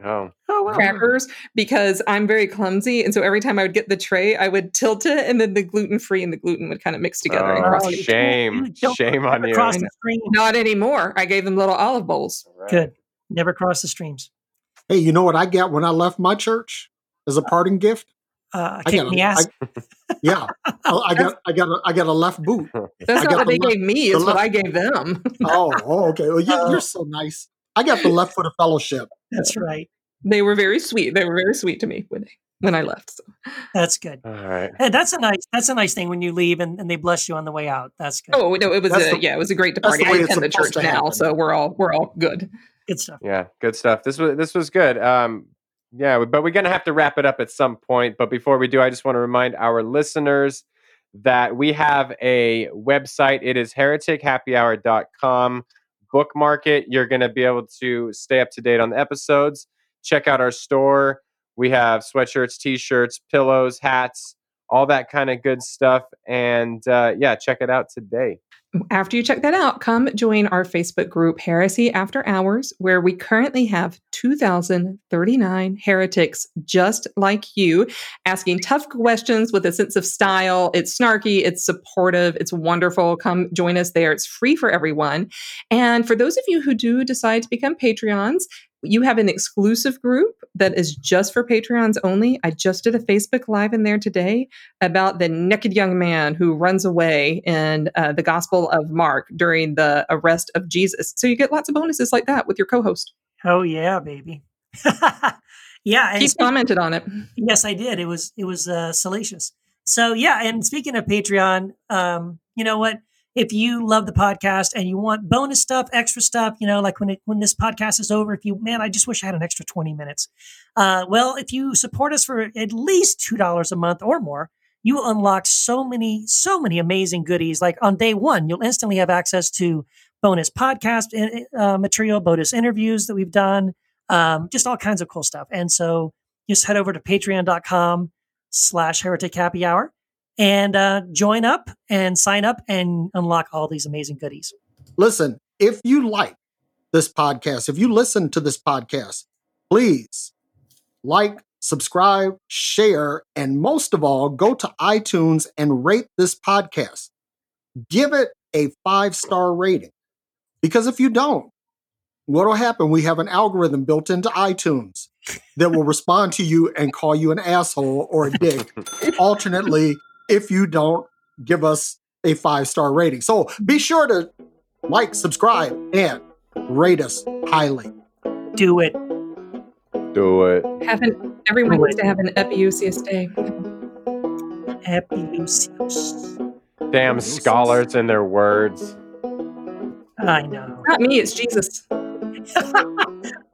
Oh. Oh, wow. crackers because I'm very clumsy and so every time I would get the tray I would tilt it and then the gluten free and the gluten would kind of mix together. and Oh, cross Oh, it. you shame. don't- you don't Shame on you. Across the stream. Not anymore. I gave them little olive bowls. Right. Good. Never cross the streams. Hey, you know what I got when I left my church as a parting gift? Uh, I kick got me a- ass. Yeah, I I got I got a, I got a left boot. That's I not got what they the le- gave me. the It's what I gave them. Oh, oh okay. Well, you, you're so nice. I got the left foot of fellowship. That's right. they were very sweet. They were very sweet to me when they, when I left. So. That's good. All right. Hey, that's a nice. That's a nice thing when you leave and, and they bless you on the way out. That's good. Oh no, it was That's a the- yeah, it was a great departure. the. I attend the church now, so we're all we're all good. Good stuff. Yeah, good stuff. This was this was good. Um, yeah, but we're gonna have to wrap it up at some point. But before we do, I just want to remind our listeners that we have a website. It is heretichappyhour.com. Bookmark it. You're gonna be able to stay up to date on the episodes. Check out our store. We have sweatshirts, t-shirts, pillows, hats, all that kind of good stuff. And uh, yeah, check it out today. After you check that out, come join our Facebook group Heresy After Hours, where we currently have 2,039 heretics just like you, asking tough questions with a sense of style. It's snarky, it's supportive, it's wonderful. Come join us there. It's free for everyone. And for those of you who do decide to become Patreons, you have an exclusive group that is just for Patreons only. I just did a Facebook Live in there today about the naked young man who runs away in uh, the Gospel of Mark during the arrest of Jesus. So you get lots of bonuses like that with your co-host. Oh yeah, baby. yeah, and He commented on it. yes, I did. It was it was uh, salacious. So yeah, and speaking of Patreon, um, you know what? If you love the podcast and you want bonus stuff, extra stuff, you know, like when it when this podcast is over, if you man, I just wish I had an extra twenty minutes. Uh, well, if you support us for at least two dollars a month or more, you will unlock so many so many amazing goodies. Like on day one, you'll instantly have access to bonus podcast uh, material, bonus interviews that we've done, um, just all kinds of cool stuff. And so just head over to patreon.com slash heretic happy hour and uh, join up and sign up and unlock all these amazing goodies. Listen, if you like this podcast, if you listen to this podcast, please like, subscribe, share, and most of all, go to iTunes and rate this podcast. Give it a five star rating. Because if you don't, what will happen? We have an algorithm built into iTunes that will respond to you and call you an asshole or a dick. Alternately, if you don't give us a five star rating. So be sure to like, subscribe, and rate us highly. Do it. Do it. Have an, everyone needs to have an epiousios day. epiousios. Damn scholars and their words. I know. Not me, it's Jesus.